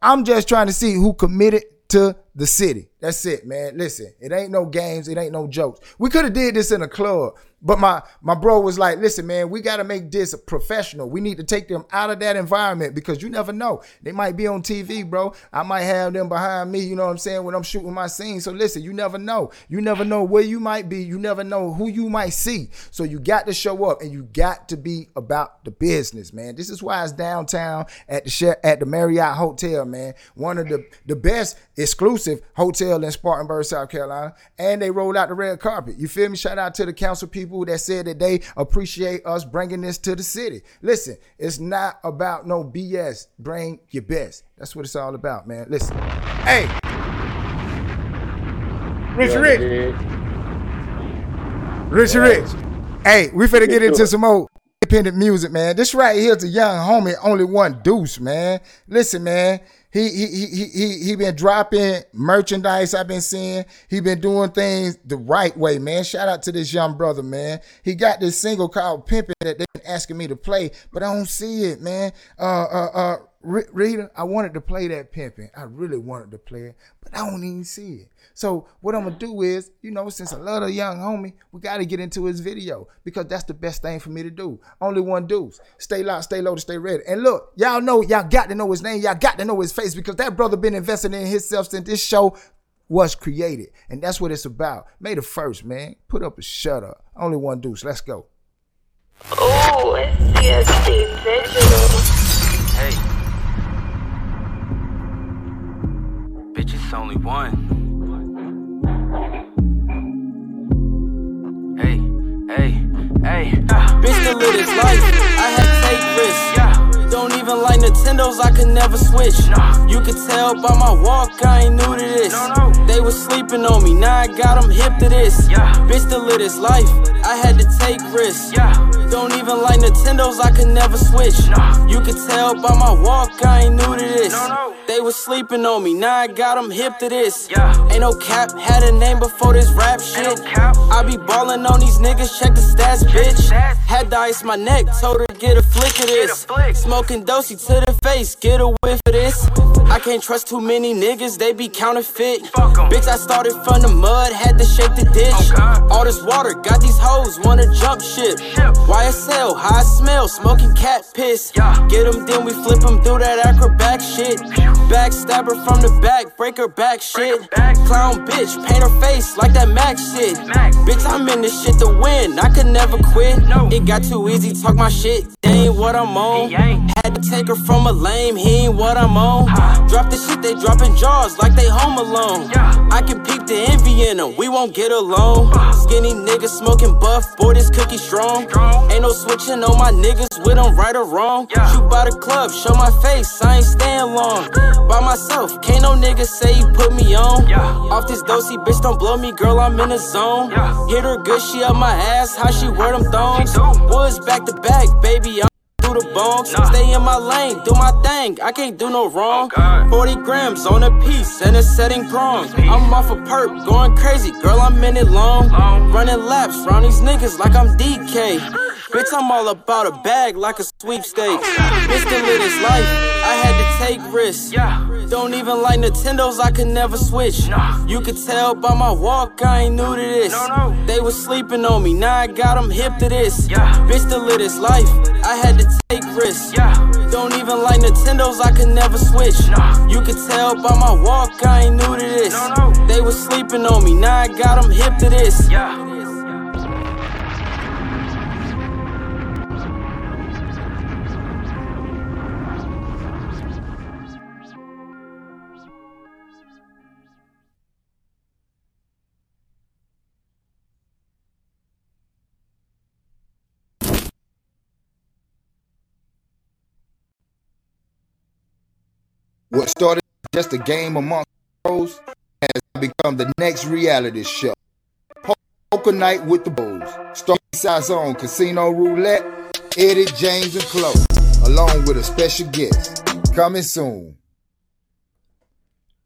I'm just trying to see who committed to the city. That's it, man. Listen, it ain't no games, it ain't no jokes. We could have did this in a club, but my my bro was like, "Listen, man, we got to make this professional. We need to take them out of that environment because you never know. They might be on TV, bro. I might have them behind me, you know what I'm saying, when I'm shooting my scene. So listen, you never know. You never know where you might be. You never know who you might see. So you got to show up and you got to be about the business, man. This is why it's downtown at the at the Marriott Hotel, man. One of the the best exclusive hotel in Spartanburg, South Carolina, and they rolled out the red carpet. You feel me? Shout out to the council people that said that they appreciate us bringing this to the city. Listen, it's not about no BS. Bring your best. That's what it's all about, man. Listen, hey, Richie Rich, Richie Rich. Hey, we finna get into some more independent music, man. This right here is a young homie, only one deuce, man. Listen, man. He he he he he been dropping merchandise. I've been seeing. He been doing things the right way, man. Shout out to this young brother, man. He got this single called "Pimpin" that they've been asking me to play, but I don't see it, man. Uh uh uh. Rita, I wanted to play that pimping. I really wanted to play it, but I don't even see it. So what I'm gonna do is, you know, since I love a young homie, we gotta get into his video because that's the best thing for me to do. Only one deuce. Stay loud, stay low, to stay ready. And look, y'all know, y'all got to know his name, y'all got to know his face because that brother been investing in himself since this show was created, and that's what it's about. May the first, man. Put up a shut up. Only one deuce. Let's go. Ooh, it's CSP Digital. Hey. Bitch, it's only one. Hey, hey, hey. Bitch, the lit is life. I had to take risks. Don't even like Nintendos, I could never switch. You could tell by my walk, I ain't new to this. They was sleeping on me, now I got them hip to this. Bitch, the lit is life. I had to take risks. Don't even like Nintendos, I could never switch. You could tell by my walk, I ain't new to this. They was sleeping on me, now I got them hip to this. Yeah. Ain't no cap, had a name before this rap shit. I be ballin' on these niggas, check the stats, bitch. Had to ice my neck, told her get a flick of this. Smoking dosey to the face, get a whiff of this. I can't trust too many niggas, they be counterfeit. Bitch, I started from the mud, had to shake the ditch. All this water, got these hoes, wanna jump ship. YSL, high smell, smoking cat piss. Get them, then we flip them through that acrobat shit. Backstabber from the back, break her back shit. back Clown bitch, paint her face like that Mac shit. Mac. Bitch, I'm in this shit to win, I could never quit. No. It got too easy, talk my shit, they ain't what I'm on. Had to take her from a lame, he ain't what I'm on. Drop the shit, they dropping jaws like they home alone. I can peep the envy in them, we won't get along. Skinny niggas smoking buff, boy, this cookie strong. Ain't no switching on my niggas with them right or wrong. Shoot by the club, show my face, I ain't staying long. By myself, can't no nigga say he put me on. Off this dosey, bitch, don't blow me, girl, I'm in the zone. Hit her good, she up my ass, how she wear them thongs. Woods back to back, baby, I'm the bones. Stay in my lane, do my thing, I can't do no wrong. 40 grams on a piece and a setting prong. I'm off a perp, going crazy, girl, I'm in it long. Running laps round these niggas like I'm DK. Bitch, I'm all about a bag like a sweepstakes. The lit is life, I take risks. Yeah. Don't even like Nintendos, I could never switch. Nah. You could tell by my walk, I ain't new to this. They was sleeping on me, now I got them hip to this. Bitch, to live this life, I had to take risks. Don't even like Nintendos, I could never switch. You could tell by my walk, I ain't new to this. They was sleeping on me, now I got them hip to this. What started just a game amongst pros has become the next reality show. Poker night with the Bulls. Starting size on Casino Roulette, Eddie James and Chloe, along with a special guest. Coming soon.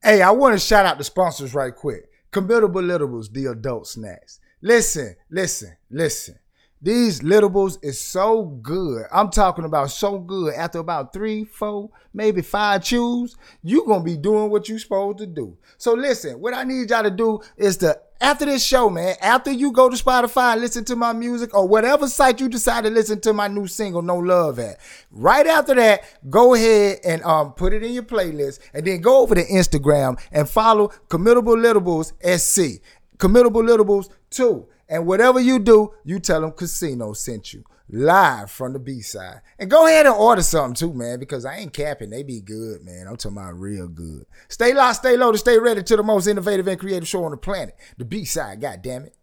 Hey, I want to shout out the sponsors right quick. Convertible Littables, the adult snacks. Listen, listen, listen. These littables is so good. I'm talking about so good. After about three, four, maybe five chews, you gonna be doing what you supposed to do. So listen, what I need y'all to do is to after this show, man, after you go to Spotify and listen to my music or whatever site you decide to listen to my new single, No Love at, right after that, go ahead and um put it in your playlist and then go over to Instagram and follow Committable Littables SC. Committable Littables 2. And whatever you do, you tell them Casino sent you live from the B side. And go ahead and order something too, man, because I ain't capping. They be good, man. I'm talking about real good. Stay locked, stay low to stay ready to the most innovative and creative show on the planet. The B side, god damn it.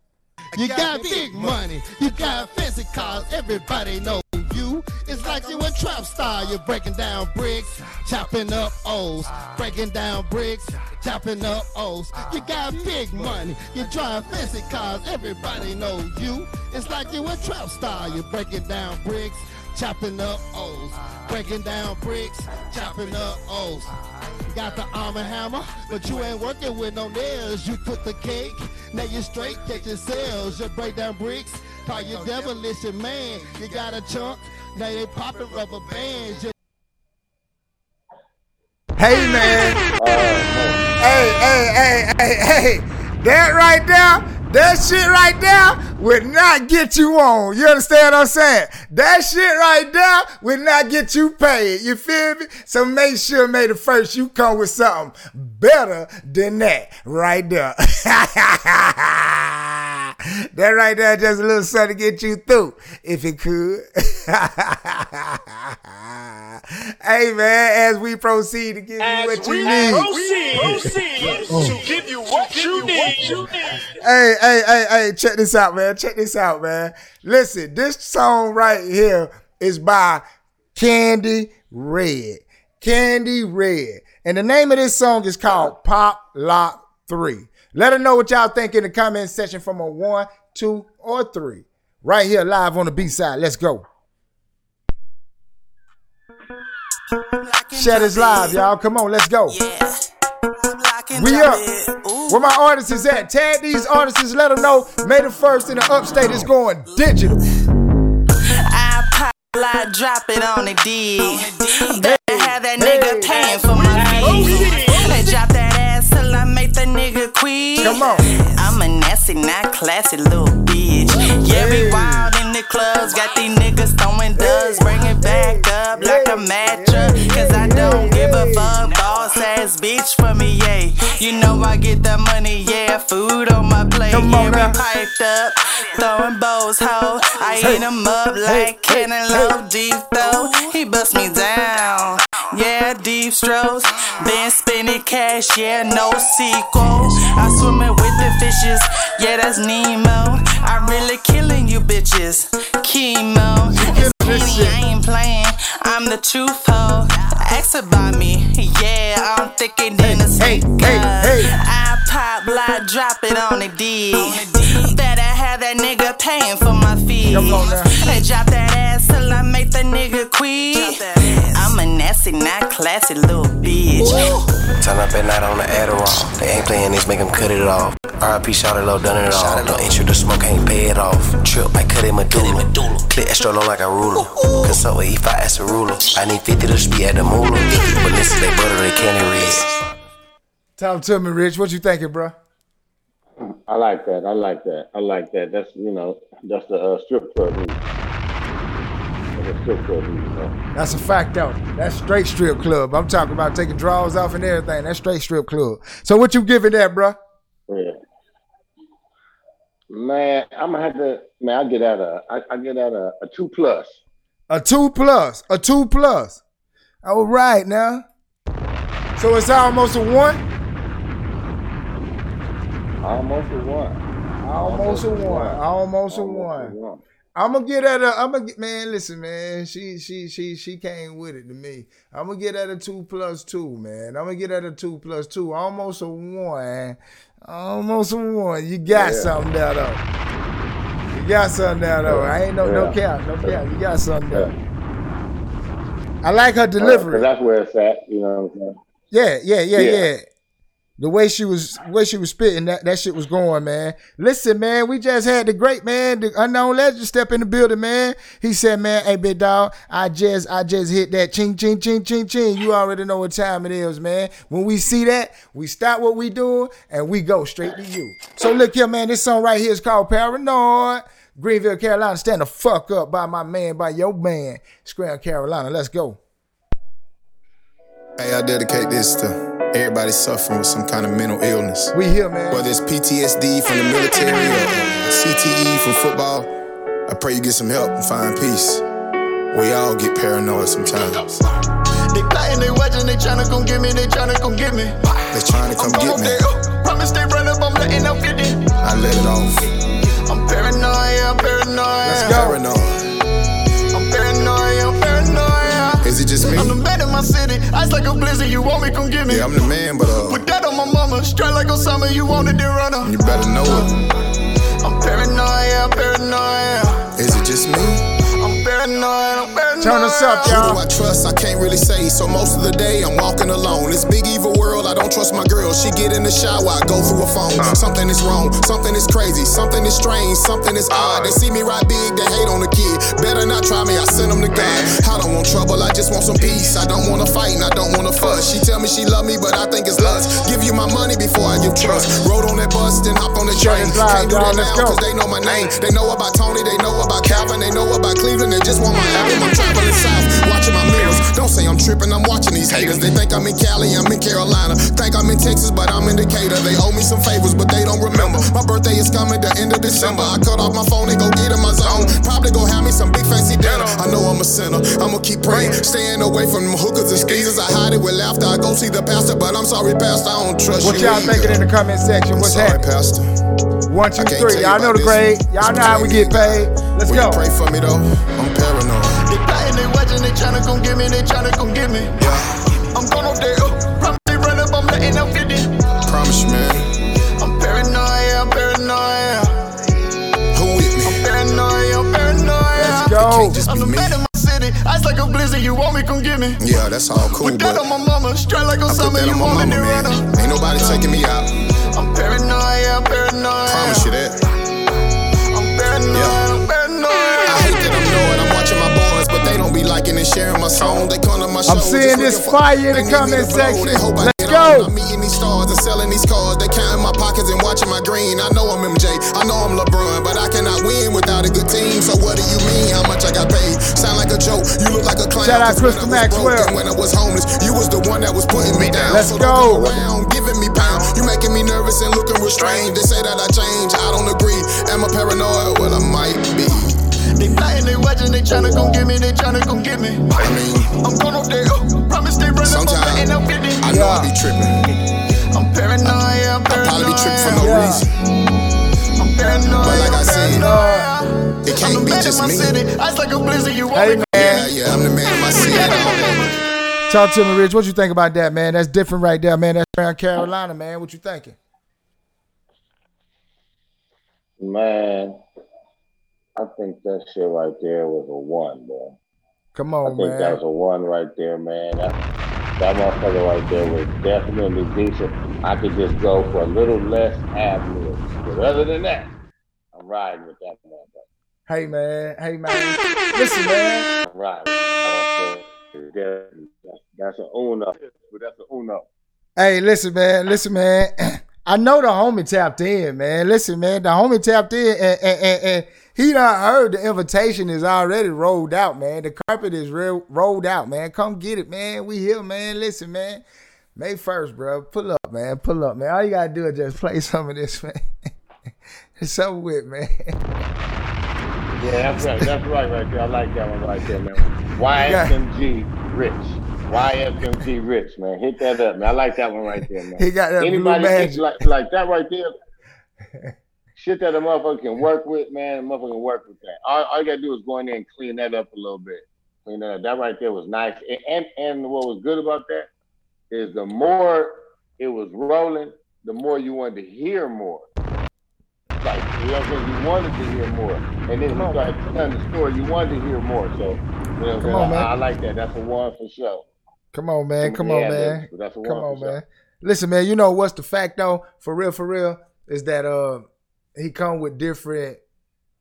You got big money, you got fancy cars, everybody know you. It's like you a trap star, you're breaking down bricks, chopping up O's, breaking down bricks, chopping up O's. You got big money, you drive fancy cars, everybody know you. It's like you a trap star, you're breaking down bricks, chopping up O's, breaking down bricks, chopping up O's. Got the arm and hammer, but you ain't working with no nails. You cook the cake, now you straight catching sales. You break down bricks, call you devilish and man. You got a chunk, now they popping rubber bands. Hey man. Hey, hey, hey, hey, hey. That right there, that shit right there would not get you on. You understand what I'm saying? That shit right there would not get you paid. You feel me? So make sure, May the first, you come with something better than that right there. that right there, just a little something to get you through, if it could. hey man, as we proceed to give you what you need. proceed to give you what you need. Hey, hey, hey, hey, check this out, man. Check this out, man. Listen, this song right here is by Candy Red. Candy Red. And the name of this song is called Pop Lock 3. Let her know what y'all think in the comment section from a one, two, or three. Right here, live on the B side. Let's go. Share this live, y'all. Come on, let's go. We up. Where my artists is at? Tag these artists, let them know May the 1st in the upstate is going digital. I pop drop it on the D. Better have that nigga paying for my oh, fee. And drop that ass till I make the nigga quit. Come on. I'm a nasty, not classy little bitch. Yeah, we wild in the clubs. Got these niggas throwing dubs. Bring it back up like a mattress. Cause I don't give a fuck. Boss ass bitch for me, yeah. You know I get the money, yeah. Food on my plate, yeah. We piped up. Throwing bows, ho. I eat him up like cantaloupe deep throw. He bust me down. Yeah, deep strokes. Been spending cash, yeah, no sequel. I swimming with the fishes, yeah, that's Nemo. I really killing you bitches. Chemo. I ain't playing. I'm the truth, ho. Ask about me, yeah, I'm thicker than a sneaker. I pop, like, drop it on the D. Better have that nigga paying for my fees. And drop that ass till I make the nigga quit. I'm a nasty, not classy, little bitch. Turn up at night on the Adderall. They ain't playing this, make them cut it off. RIP shot it low, done it all. No intro the smoke, ain't pay it off. Trip, I cut it medulla. Clip extra low like a ruler. Consult with E5 as a ruler. I need 50 to speed at the moolah. But this is they butter, they candy red. Talk to me, Rich. What you thinking, bro? I like that. I like that. I like that. That's you know, that's the uh, strip club music. That's strip club music. That's a fact, though. That's straight strip club. I'm talking about taking drawers off and everything. That's straight strip club. So what you giving that, bro? Yeah. Man, I'm gonna have to. Man, I get out a. I, I get out a, a two plus. A two plus. A two plus. All right now. So it's almost a one. Almost a one. Almost a one. Almost a one. I'm gonna get at a. I'm gonna get man. Listen, man. She she she she came with it to me. I'm gonna get at a two plus two, man. I'm gonna get at a two plus two. Almost a one. Almost a one. You got Yeah. something there though. You got something there though. I ain't no no cap, no cap. You got something there. I like her uh, delivery. Because that's where it's at. You know what I'm saying? Yeah, yeah, yeah, Yeah. yeah. The way she was, way she was spitting, that, that shit was going, man. Listen, man, we just had the great man, the unknown legend, step in the building, man. He said, man, hey, big dog, I just, I just hit that ching, ching, ching, ching, ching. You already know what time it is, man. When we see that, we stop what we doing and we go straight to you. So look here, man. This song right here is called Paranoid. Greenville, Carolina. Stand the fuck up by my man, by your man, Scram, Carolina. Let's go. Hey, I dedicate this to everybody suffering with some kind of mental illness. We here, man. Whether it's PTSD from the military or CTE from football, I pray you get some help and find peace. We all get paranoid sometimes. They plotting, they watching, they tryna come get me, they tryna come get me. They trying to come get me. Promise they run up, I'm letting up 50. I let it off. I'm paranoid, I'm paranoid. Let's go. Paranoid. Is it just me? I'm the man in my city. Ice like a blizzard, you want me, come get me. Yeah, I'm the man, but uh, With that on my mama, straight like Osama, you wanted to run her. you better know it. I'm paranoid, yeah, I'm paranoid. Is it just me? I'm paranoid, I'm paranoid. Turn us up, y'all. Who do I trust? I can't really say. So most of the day I'm walking alone. This big evil world, I don't trust my girl. She get in the shower, I go through a phone. Something is wrong, something is crazy, something is strange, something is odd. They see me ride big, they hate on the kid. Better not try me, I send them to God. I don't want trouble, I just want some peace. I don't wanna fight and I don't wanna fuss. She tell me she love me, but I think it's lust. Give you my money before I give trust. Rode on that bus, then hop on the train. Can't do that now, cause they know my name. They know about Tony, they know about Calvin, they know about Cleveland, they just want my album. I'm traveling south, watching my mirrors. Don't say I'm tripping, I'm watching these haters. They think I'm in Cali, I'm in Carolina. Think I'm in Texas, but I'm in Decatur. They owe me some favors, but they don't remember. My birthday is coming the end of December. I cut off my phone and go get in my zone. Probably go have me some big fancy dinner. I know I'm a sinner, I'ma keep praying. Staying away from them hookers and skeezers. I hide it with laughter. I go see the pastor, but I'm sorry, pastor, I don't trust What you. y'all thinking in the comment section? What's sorry, happening? pastor. One, two, three. Y'all know the grade. Y'all know how we get paid. Let's Will go. pray for me though? I'm paranoid. They plotting, they watching, they tryna come get me, they tryna come get me. Yeah. I'm going up there, uh, promise they run up, I'm letting up 50. Promise man. I'm paranoid, yeah, I'm paranoid. Who with me? I'm paranoid, I'm paranoid. Let's go. Just I'm the man in my city. Ice like a blizzard, you want me, come get me. Yeah, that's all cool, With that but on my mama, straight like Osama, you want me to run man. her. Ain't nobody taking me out. I'm paranoid, yeah, I'm paranoid. Promise you that. I'm paranoid, I'm paranoid. Watching but they don't be liking and sharing my song. They come to my show. I'm seeing this fire in the comment section. Let's go. I'm meeting these stars and selling these cars. They counting my pockets and watching my green. I know I'm MJ, I know I'm LeBron, but I cannot win without a good team. So what do you mean? How much I got paid? Sound like a joke. You look like a clown. Shout out Crystal I was broke Maxwell. When I was homeless, you was the one that was putting me down. Let's so go. around giving me pound. You making me nervous and looking real strange. They say that I change. I don't agree. Am I paranoid? Well, I might be. They plotting, they watching, they tryna come get me, they tryna come get me. I mean, I'm going up there, uh, promise they run up, I'm Sometimes letting up 50. I know I be tripping. I'm paranoid, yeah, I'm I probably be tripping for no Yeah. reason. I'm paranoid, But like I I'm said, paranoid. It I'm can't the be man in just my me. city. Ice like a blizzard, you want Hey, me, Yeah, yeah, I'm the man of my city. and all that. Talk to me, Rich. What you think about that, man? That's different right there, man. That's around Carolina, man. What you thinking? Man, I think that shit right there was a one, boy. Come on, I think man. that was a one right there, man. That, that motherfucker right there was definitely decent. I could just go for a little less libs. But other than that, I'm riding with that motherfucker. Hey man, hey man. Listen, man. I'm riding. That's, that's a uno. But that's a uno. Hey, listen, man. Listen, man. I know the homie tapped in, man. Listen, man. The homie tapped in, and, and, and, and he done heard the invitation is already rolled out, man. The carpet is real rolled out, man. Come get it, man. We here, man. Listen, man. May first, bro. Pull up, man. Pull up, man. All you gotta do is just play some of this, man. it's over with, man. Yeah, that's right. That's right, right there. I like that one right there, man. YFMG Rich. YFMG Rich, man. Hit that up, man. I like that one right there, man. He got that blue Anybody magic. like, like that right there? Shit that a motherfucker can work with, man. A motherfucker can work with that. All, all you gotta do is go in there and clean that up a little bit. Clean that up. That right there was nice. And, and and what was good about that is the more it was rolling, the more you wanted to hear more. Like you know what I'm saying? You wanted to hear more. And then you started telling the story, you wanted to hear more. So you know Come on, I, man. I like that. That's a one for sure. Come on, man. Come on, man. man. That's Come on, for sure. man. Listen, man. You know what's the fact though? For real, for real, is that uh he come with different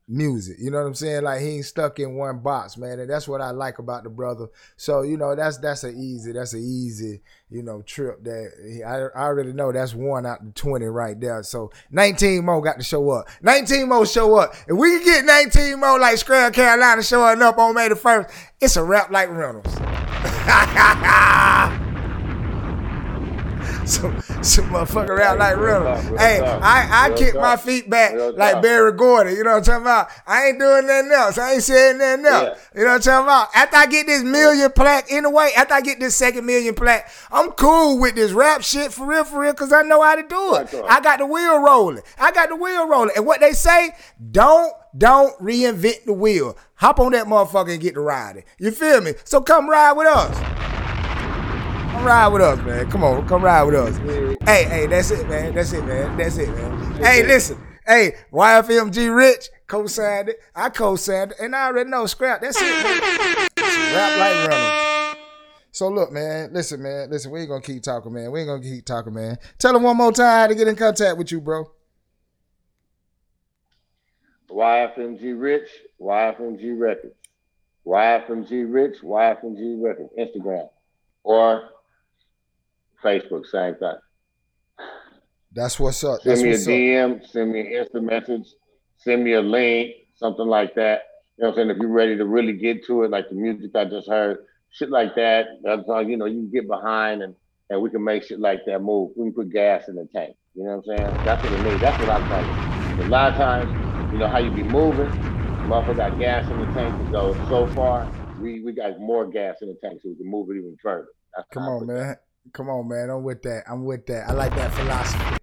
music. You know what I'm saying? Like he ain't stuck in one box, man. And that's what I like about the brother. So you know that's that's an easy that's an easy you know trip that he, I I already know that's one out of twenty right there. So 19 more got to show up. 19 more show up. If we can get 19 more like Scram Carolina showing up on May the first, it's a wrap like Reynolds. some some motherfucker out like real Hey, I, I kick my feet back like. Berry Gordy. You know what I'm talking about? I ain't doing nothing else. I ain't saying nothing else. You know what I'm talking about? After I get this million plaque, in a way, after I get this second million plaque, I'm cool with this rap shit for real, for real, because I know how to do it. I got the wheel rolling. I got the wheel rolling. And what they say, don't, don't reinvent the wheel. Hop on that motherfucker and get to riding. You feel me? So come ride with us. Come ride with us, man. Come on, come ride with us. Hey, hey, that's it, man. That's it, man. That's it, man. Hey, listen. Hey, YFMG Rich co-signed it. I co-signed it, and I already know scrap. That's it, man. Wrap like Reynolds. So look, man. Listen, man. Listen, we ain't gonna keep talking, man. We ain't gonna keep talking, man. Tell them one more time how to get in contact with you, bro. YFMG Rich, YFMG Records. YFMG Rich, YFMG Records. Instagram. Or Facebook, same thing. That's what's up. Send That's me a what's up. DM, send me an instant message, send me a link, something like that. You know what I'm saying? If you're ready to really get to it, like the music I just heard, shit like that, that's all, you know, you can get behind and, and we can make shit like that move. We can put gas in the tank. You know what I'm saying? That's what it means. That's what I'm it. A lot of times, you know how you be moving, motherfucker got gas in the tank to go so far. We we got more gas in the tank so we can move it even further. That's Come on, man. Come on, man. I'm with that. I'm with that. I like that philosophy.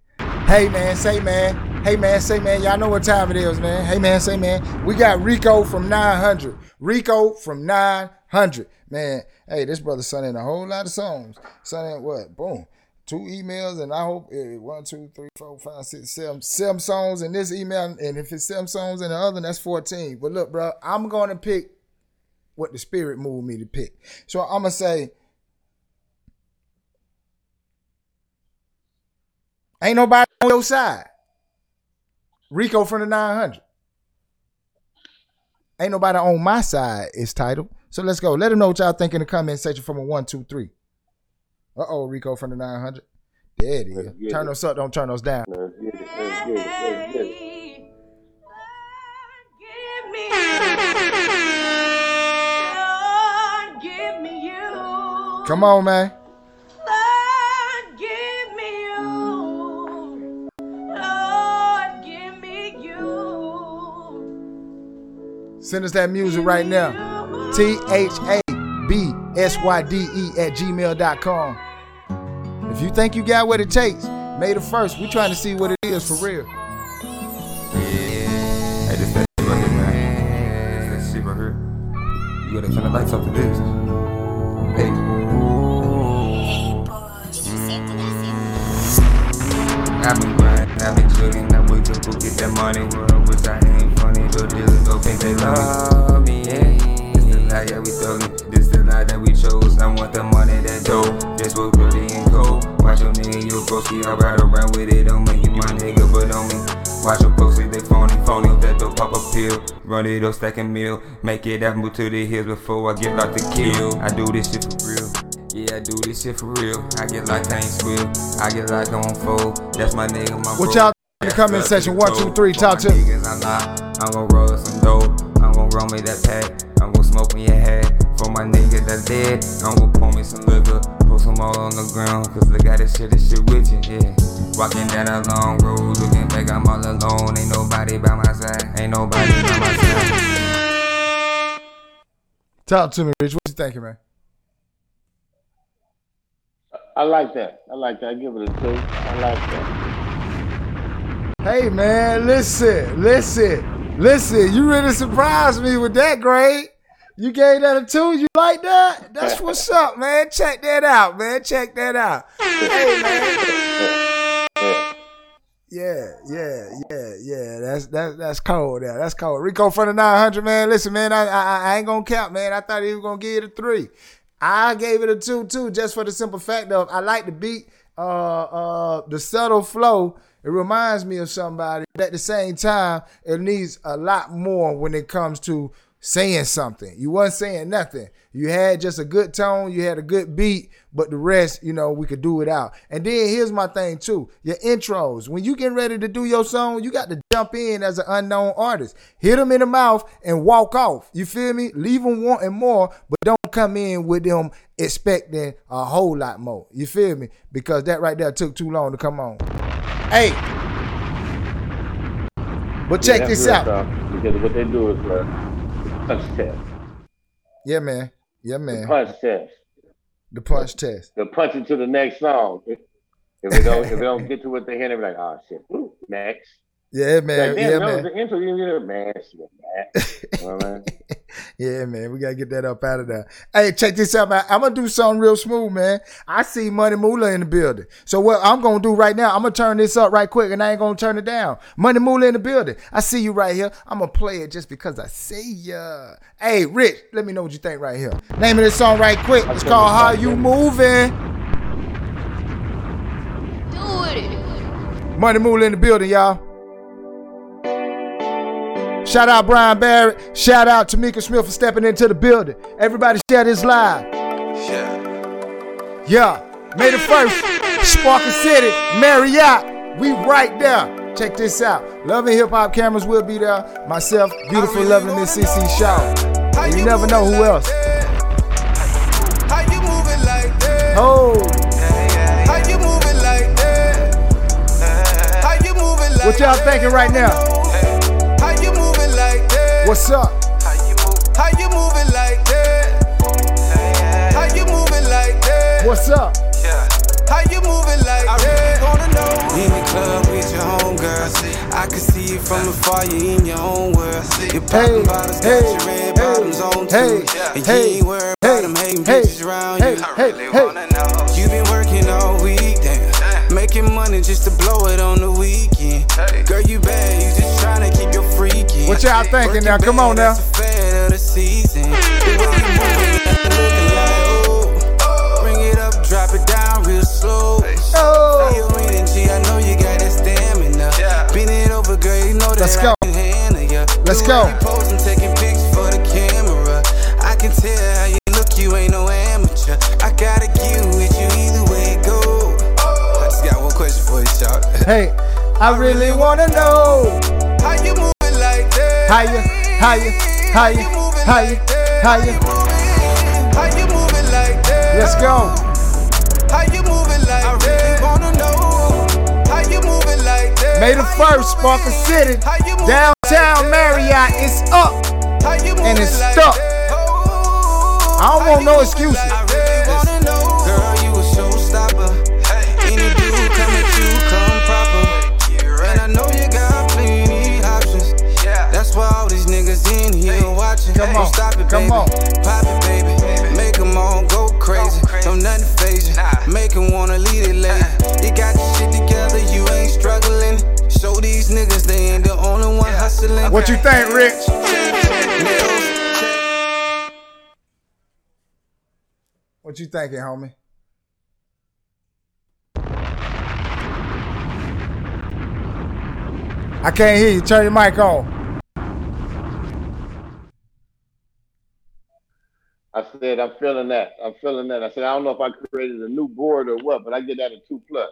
Hey man, say man. Hey man, say man. Y'all know what time it is, man. Hey man, say man. We got Rico from 900. Rico from 900. Man, hey, this brother sent in a whole lot of songs. Sent in what? Boom. Two emails, and I hope eh, one, two, three, four, five, six, seven, seven songs in this email. And if it's seven songs in the other, that's 14. But look, bro, I'm gonna pick what the spirit moved me to pick. So I'm gonna say Ain't nobody on your side. Rico from the 900. Ain't nobody on my side is titled. So let's go. Let them know what y'all think in the comment section from a one, two, three. Uh oh, Rico from the 900. There it is. Turn it. us up, don't turn us down. Let's get it, let's get it, let's get it. Lord, give me you. Come on, man. Send us that music right now. T H A B S Y D E at gmail.com. If you think you got what it takes, May the 1st, we trying to see what it is for real. Hey, this that shit right here, man. That shit right here. You gotta turn the lights off to this. Hey. I've been grinding, I've been chillin', I wake go get that money. World wish I ain't funny, but dealers don't think they love me. Yeah, it's the life, yeah, we thuggin'. This the life that we chose. I want the money that dope. This was really and cold. Watch your nigga, you go see I ride around with it. Don't make you my nigga, but on me. Watch your closely, they phony, phony. That dope pop a pill. Run it up, stack a meal. Make it out, move to the hills before I get locked to kill. I do this shit for real. Yeah, I do this shit for real. I get like I ain't squill. I get like on fold. That's my nigga, my What bro. y'all in the comment section? One, two, three. Talk to. I'm gonna roll some dope. I'm gonna roll me that pack. I'm gonna smoke me a hat. For my nigga that's dead, I'm gonna pour me some liquor. Put some all on the ground. Cause I got this shit, this shit with you, yeah. Walking down a long road, looking back, I'm all alone. Ain't nobody by my side. Ain't nobody by my side. Talk to me, Rich. What you thinking, man? I like that. I like that. I give it a two. I like that. Hey man, listen, listen, listen. You really surprised me with that grade. You gave that a two. You like that? That's what's up, man. Check that out, man. Check that out. Hey man. Yeah, yeah, yeah, yeah. That's that's that's cold. There, that's cold. Rico from the nine hundred, man. Listen, man. I, I I ain't gonna count, man. I thought he was gonna give it a three. I gave it a two too, just for the simple fact of I like the beat, uh, uh, the subtle flow. It reminds me of somebody. But at the same time, it needs a lot more when it comes to saying something. You wasn't saying nothing. You had just a good tone. You had a good beat, but the rest, you know, we could do it out. And then here's my thing too: your intros. When you getting ready to do your song, you got to jump in as an unknown artist. Hit them in the mouth and walk off. You feel me? Leave them wanting more, but don't come in with them expecting a whole lot more. You feel me? Because that right there took too long to come on. Hey, but check Yeah, this out. Because what they do is uh, punch test. Yeah, man. Yeah, man. The punch test. The punch test. The punch into the next song. If it don't, if it don't get to what they hear, they be like, oh shit, Woo, next. Yeah, man. Like, yeah, man. the intro. You get it, man. shit, man. You know what I mean? Yeah, man, we gotta get that up out of there. Hey, check this out, man. I'm gonna do something real smooth, man. I see Money Moolah in the building. So what I'm gonna do right now, I'm gonna turn this up right quick, and I ain't gonna turn it down. Money Moolah in the building. I see you right here. I'm gonna play it just because I see ya. Hey, Rich, let me know what you think right here. Name of this song right quick. It's called How You Moving. Do it. Money Moolah in the building, y'all. Shout out Brian Barrett. Shout out Tamika Smith for stepping into the building. Everybody share this live. Yeah. May the 1st, Sparkle City, Marriott. We right there. Check this out. Love and Hip Hop cameras will be there. Myself, beautiful, loving Miss CC Shaw. And you never know who else. How you moving like that? Oh, How you moving like that? How you moving like that? what y'all thinking right now? What's up? How you moving like that? How you moving like that? What's up? Yeah. How you moving like that? I that? really wanna know. In the club with your homegirl. I can see it from afar, you in your own world. Your poppin' bottles got your red bottoms on too. And you ain't worried about them hating bitches around you. I really wanna know. You been working all week, damn. Making money just to blow it on the weekend. Girl, you bad, you just tryna keep your freaking. What y'all thinking now? Come on now. Fed of the season. The way you moving, looking like. Bring it up, drop it down real slow. Oh. Feel your energy, I know you got that stamina. Bend it over, girl, you know that Let's I go. can handle ya. Let's go. posing, taking pictures for the camera. I can tell how you look, you ain't no amateur. I gotta get with you either way it go. I just got one question for you, Shout. Hey, I really wanna know How you moving like that? how you, how you? Let's go. How you moving like I really wanna know. How you moving like that? May the first, Sparkle City, downtown Marriott, it's up and it's stuck. I don't want no excuses. Come on, Stop it, come on. Pop it, baby. Make 'em all go crazy. Don't nothing phase you. Make 'em wanna lead it late. Uh-uh. You got your shit together, you ain't struggling. Show these niggas they ain't the only one hustling. What you think, Rich? What you thinking, homie? I can't hear you. Turn your mic on. I said I'm feeling that. I'm feeling that. I said I don't know if I created a new board or what, but I get that a two plus.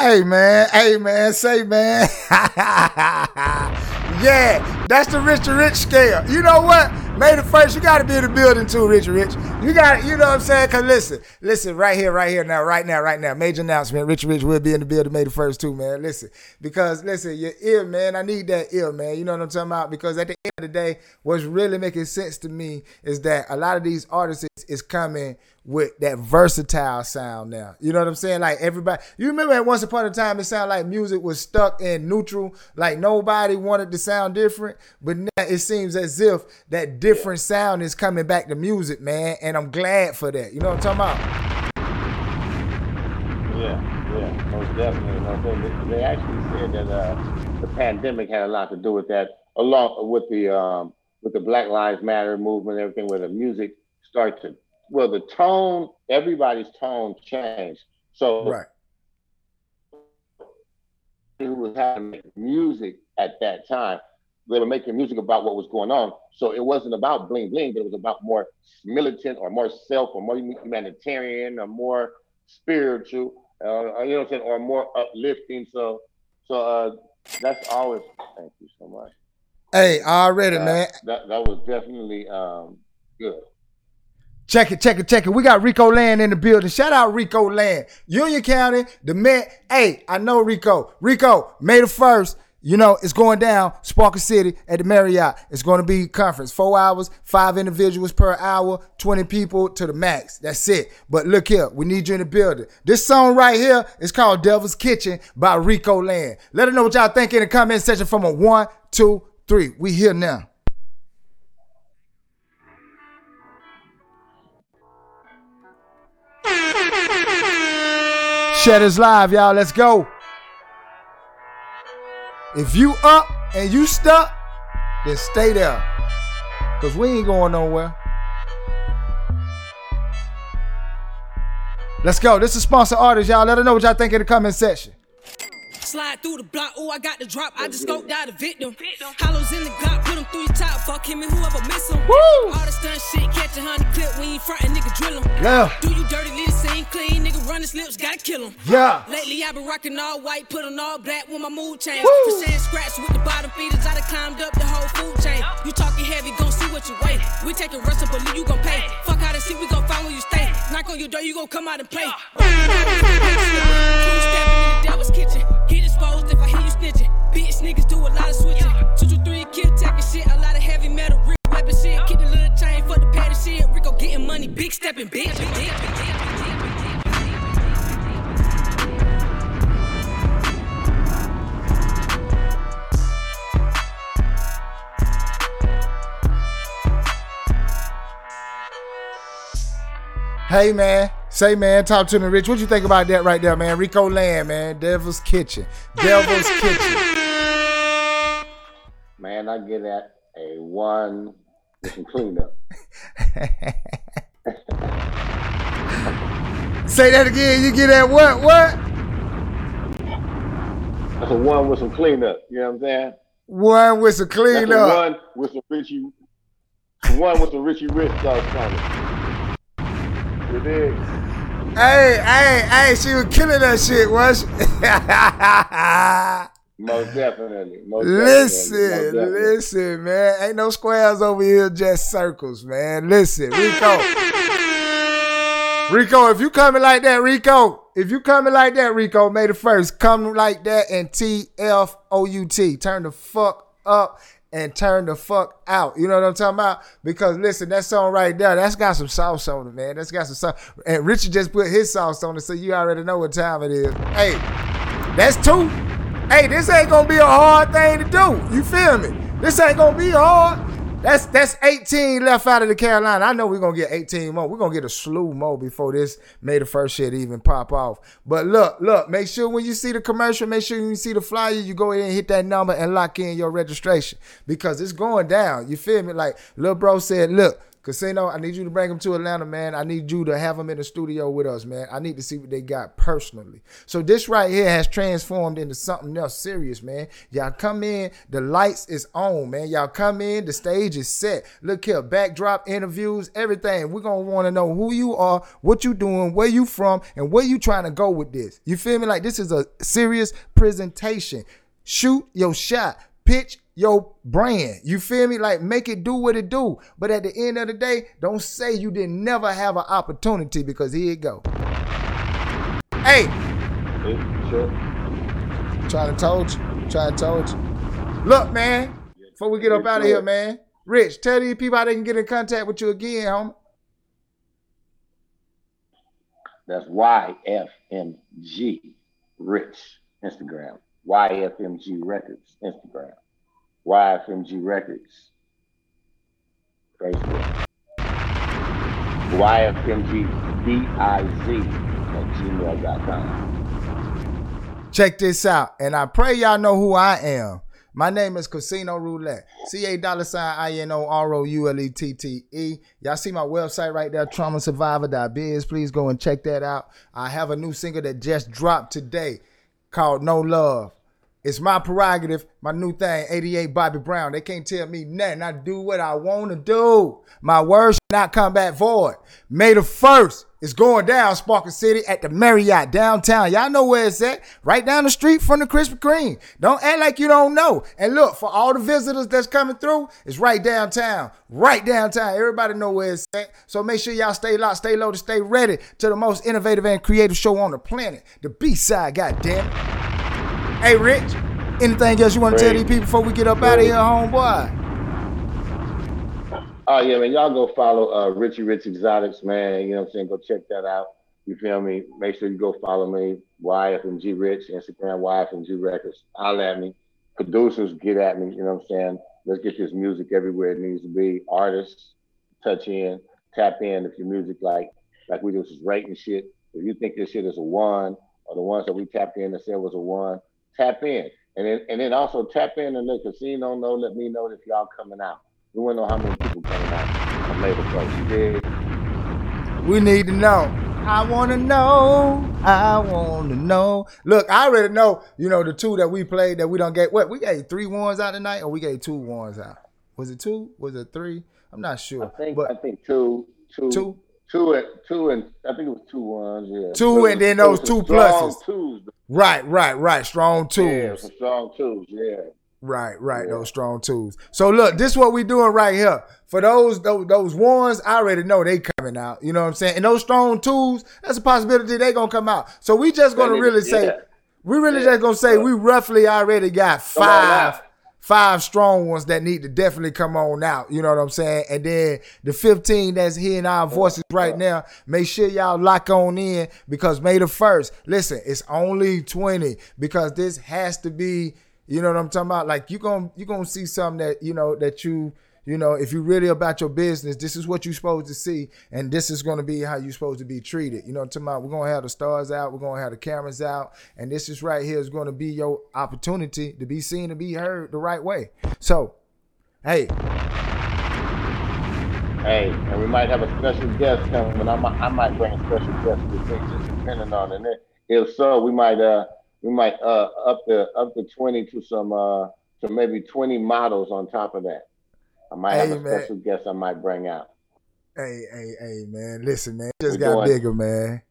Hey man, hey man, say man. yeah, that's the rich to rich scale. You know what? May the first, you gotta be in the building too, Rich Rich. You got you know what I'm saying? Cause listen, listen, right here, right here now, right now, right now. Major announcement. Rich Rich will be in the building May the first too, man. Listen. Because listen, your ear, man, I need that ear, man. You know what I'm talking about? Because at the end of the day, what's really making sense to me is that a lot of these artists is, is coming with that versatile sound now. You know what I'm saying? Like everybody, you remember at once upon a time it sounded like music was stuck in neutral, like nobody wanted to sound different. But now it seems as if that different sound is coming back to music, man. And I'm glad for that. You know what I'm talking about? Yeah, yeah, most definitely. Most definitely. They actually said that uh, the pandemic had a lot to do with that, along with the um, with the Black Lives Matter movement, everything, where the music started to, well, the tone, everybody's tone changed. So, right. who was having music at that time, they were making music about what was going on. So it wasn't about bling bling, but it was about more militant or more self or more humanitarian or more spiritual, uh, you know what I'm saying, or more uplifting. So, so uh, that's always. Thank you so much. Hey, already, Uh, man. That that was definitely um, good. Check it, check it, check it. We got Rico Land in the building. Shout out Rico Land. Union County, the Met. Hey, I know Rico. Rico, May the 1st, you know, it's going down, Sparkle City at the Marriott. It's going to be conference. Four hours, five individuals per hour, 20 people to the max. That's it. But look here, we need you in the building. This song right here is called Devil's Kitchen by Rico Land. Let us know what y'all think in the comment section from a one, two, three. We here now. Shatters live, y'all. Let's go. If you up and you stuck, then stay there. Cause we ain't going nowhere. Let's go. This is sponsor artist, y'all. Let us know what y'all think in the comment section. Slide through the block, oh, I got the drop. I just scoped out a victim. Hollows in the Glock, put him through your top. Fuck him and whoever miss him. Woo! All the stunt shit, catch a honey clip. We ain't frontin', nigga, drill him. Yeah. Do you dirty, leave the scene clean. Nigga, run his lips, gotta kill him. Yeah. Lately, i been rocking all white, put on all black with my mood change. Woo! For saying scratch with the bottom feeders, I done climbed up the whole food chain. You talking heavy, gon' see what you weigh. We taking rustle, believe you gon' pay. Fuck how to see, we gon' find where you stay. Knock on your door, you gon' come out and play. Two stepping in the devil's kitchen. Niggas do a lot of switching. Two, two, three, kill taking shit. A lot of heavy metal, real weapon shit. Keep the little chain, fuck the patty shit. Rico getting money, big stepping, bitch. Hey man, say man, talk to me, Rich. What you think about that right there, man? Rico Land, man. Devil's Kitchen. Devil's Kitchen. Man, I get at a one with some cleanup. Say that again. You get that what? What? That's a one with some cleanup. You know what I'm saying? One with some That's a one with some Richie. One with some Richie Rich sauce on it. You dig? Hey, hey, hey, she was killing that shit, was she? Most definitely. Most listen, definitely. Most definitely. listen, man. Ain't no squares over here, just circles, man. Listen, Rico. Rico, if you coming like that, Rico, if you coming like that, Rico, May the first, come like that and T F O U T. Turn the fuck up and turn the fuck out. You know what I'm talking about? Because listen, that song right there, that's got some sauce on it, man. That's got some sauce. And Richard just put his sauce on it, so you already know what time it is. Hey, that's two. Hey, this ain't gonna be a hard thing to do. You feel me? This ain't gonna be hard. That's that's 18 left out of the Carolina. I know we're gonna get 18 more. We're gonna get a slew more before this May the first shit even pop off. But look, look, make sure when you see the commercial, make sure you see the flyer, you go ahead and hit that number and lock in your registration because it's going down. You feel me? Like little Bro said, look, Casino, I need you to bring them to Atlanta, man. I need you to have them in the studio with us, man. I need to see what they got personally. So this right here has transformed into something else serious, man. Y'all come in, the lights is on, man. Y'all come in, the stage is set. Look here, backdrop, interviews, everything. We're gonna want to know who you are, what you doing, where you from, and where you trying to go with this. You feel me? Like this is a serious presentation. Shoot your shot. Pitch your brand. You feel me? Like make it do what it do. But at the end of the day, don't say you didn't never have an opportunity because here it go. Hey, Sure. trying to told you. Trying to told you. Look, man. Before we get up out of here, man. Rich, tell these people how they can get in contact with you again, homie. That's YFMG Rich Instagram. YFMG Records Instagram. YFMG Records Facebook. YFMG at gmail.com. Check this out. And I pray y'all know who I am. My name is Casino Roulette. C A dollar sign I N O R O U L E T T E. Y'all see my website right there, traumasurvivor.biz. Please go and check that out. I have a new single that just dropped today called No Love. It's my prerogative, my new thing, 88 Bobby Brown. They can't tell me nothing. I do what I want to do. My words should not come back void. May the 1st is going down, Sparkle City, at the Marriott downtown. Y'all know where it's at. Right down the street from the Krispy Kreme. Don't act like you don't know. And look, for all the visitors that's coming through, it's right downtown. Right downtown. Everybody know where it's at. So make sure y'all stay locked, stay to stay ready to the most innovative and creative show on the planet. The B-side, goddamn. Hey, Rich, anything else you want to tell these people before we get up out of here, homeboy? Oh yeah, man. Y'all go follow uh Richie Rich Exotics, man. You know what I'm saying? Go check that out. You feel me? Make sure you go follow me. YFMG Rich, Instagram, YFMG Records. Holler at me. Producers, get at me. You know what I'm saying? Let's get this music everywhere it needs to be. Artists, touch in, tap in if your music like like we do this rating shit. If you think this shit is a one, or the ones that we tapped in and said was a one, tap in. And then and then also tap in and let casino know, let me know if y'all coming out. We want to know how many people coming out on Labor First. You dig? We need to know. I want to know. I want to know. Look, I already know, you know, the two that we played that we don't get. What? We gave three ones out tonight or we gave two ones out? Was it two? Was it three? I'm not sure. I think I think two, two, Two? two and two and I think it was two ones. Yeah, Two and then those two pluses. Twos. Right, right, right. Strong tools. Yeah, strong tools. Yeah. Right, right. Those strong tools. So look, this is what we doing right here. For those, those those ones, I already know they coming out. You know what I'm saying? And those strong tools, that's a possibility they gonna come out. So we just gonna really say, yeah. we really just gonna say we roughly already got five. Five strong ones that need to definitely come on out. You know what I'm saying? And then the 15 that's hearing our voices right now, make sure y'all lock on in because May the first. Listen, it's only 20 because this has to be. You know what I'm talking about? Like you're gonna you're gonna see something that you know that you you know if you're really about your business, this is what you're supposed to see, and this is gonna be how you're supposed to be treated. You know about? We're gonna have the stars out, we're gonna have the cameras out, and this is right here is gonna be your opportunity to be seen and be heard the right way. So, hey, Hey, and we might have a special guest coming. I might, I might bring a special guest with me, just depending on it. If so, we might uh we might uh up the up the twenty to some uh to maybe twenty models on top of that. I might have Hey, a man. special guest I might bring out. hey, hey, hey, man, listen, man, just We're got doing- bigger, man.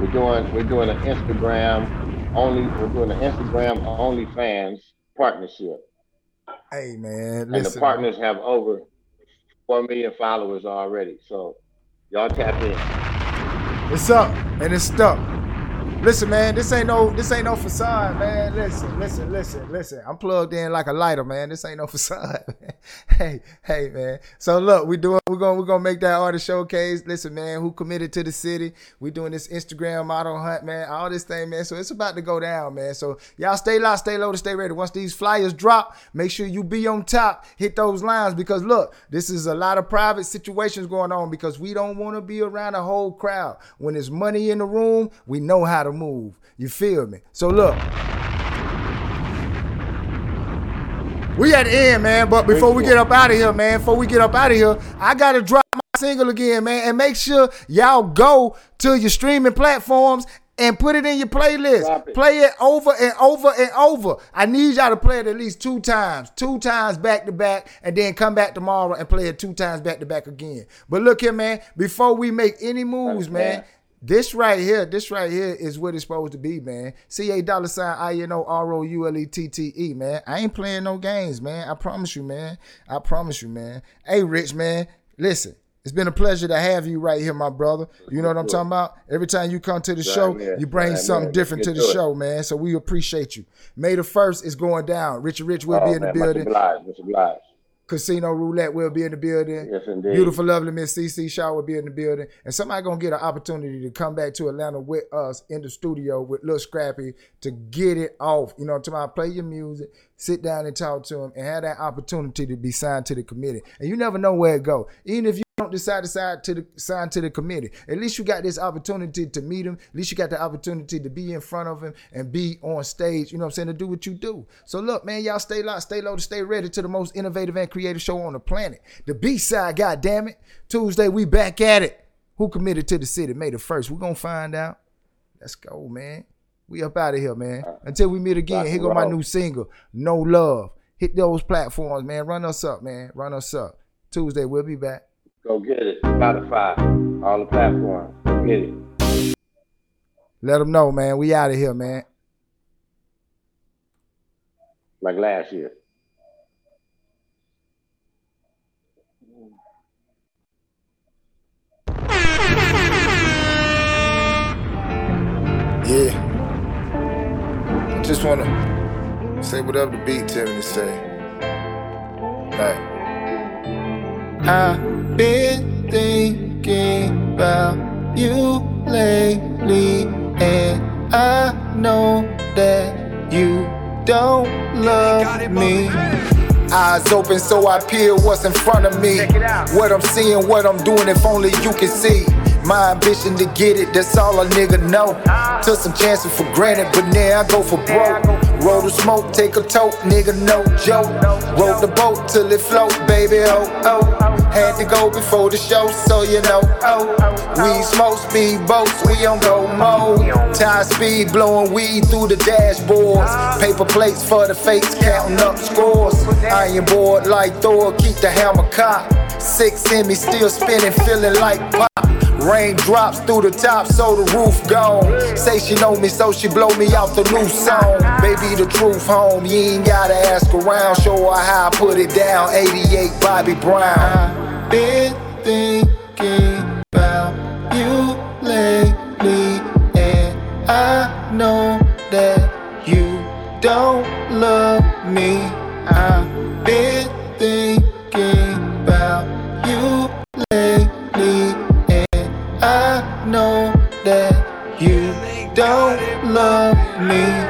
We're doing we're doing an Instagram only we're doing an Instagram OnlyFans partnership. Hey, man, and the partners have over four million followers already. So y'all tap in. It's up and it's stuck. Listen, man, this ain't no this ain't no facade, man. Listen, listen, listen, listen. I'm plugged in like a lighter, man. This ain't no facade. hey, hey, man. So look, we doing we're gonna we're gonna make that artist showcase. Listen, man, who committed to the city? We doing this Instagram model hunt, man. All this thing, man. So it's about to go down, man. So y'all stay loud, stay low, to stay ready. Once these flyers drop, make sure you be on top. Hit those lines because look, this is a lot of private situations going on because we don't want to be around a whole crowd. When there's money in the room, we know how to move. You feel me? So look. We at the end, man. But before we get up out of here, man, before we get up out of here, I gotta drop my single again, man, and make sure y'all go to your streaming platforms and put it in your playlist. Play it over and over and over. I need y'all to play it at least two times, two times back to back, and then come back tomorrow and play it two times back to back again. But look here, man. Before we make any moves, man. This right here, this right here is what it's supposed to be, man. C A dollar sign I N O R O U L E T T E, man. I ain't playing no games, man. I promise you, man. I promise you, man. Hey, Rich, man. Listen, it's been a pleasure to have you right here, my brother. You know what I'm talking about? Every time you come to the Right, show, man. you bring Right, something man. different to the to show, man. So we appreciate you. May the first is going down. Richie Rich will Oh, be in the man, much building. obliged, much obliged. Casino Roulette will be in the building. Yes, indeed. Beautiful, lovely Miss CC Shaw will be in the building. And somebody gonna get an opportunity to come back to Atlanta with us in the studio with Lil Scrappy to get it off. You know, to my play your music, sit down and talk to him, and have that opportunity to be signed to the committee. And you never know where it go. Even if you don't decide to sign to the sign to the committee, at least you got this opportunity to meet him. At least you got the opportunity to be in front of him and be on stage. You know what I'm saying? To do what you do. So look, man, y'all stay locked, stay low, to stay ready to the most innovative and creative show on the planet. The B side, God damn it. Tuesday, we back at it. Who committed to the city? May the first. We're gonna find out. Let's go, man. We up out of here, man. Until we meet again, here go my new single, No Love. Hit those platforms, man. Run us up, man. Run us up. Tuesday, we'll be back. Go get it. Spotify, all the platforms. Go get it. Let them know, man. We out of here, man. Like last year. Yeah. I just wanna say whatever the beat tell me to say. Like, I've been thinking about you lately, and I know that you don't love me. Eyes open so I peer what's in front of me. What I'm seeing, what I'm doing, if only you can see. My ambition to get it, that's all a nigga know. Took some chances for granted, but now I go for broke. Roll the smoke, take a tote, nigga, no joke. Rode the boat till it float, baby, oh, oh. Had to go before the show, so you know, oh. We smoke speed boats, we on go mode. Tie speed, blowing weed through the dashboards. Paper plates for the face, counting up scores. Iron board like Thor, keep the hammer cocked. Six in me, still spinning, feeling like pop. Rain drops through the top, so the roof gone. Say she know me, so she blow me out the new song. Baby, the truth home, you ain't gotta ask around. Show her how I put it down. 88 Bobby Brown. I've Been thinking about you lately, and I know that you don't love me. I've been thinking that you don't love me.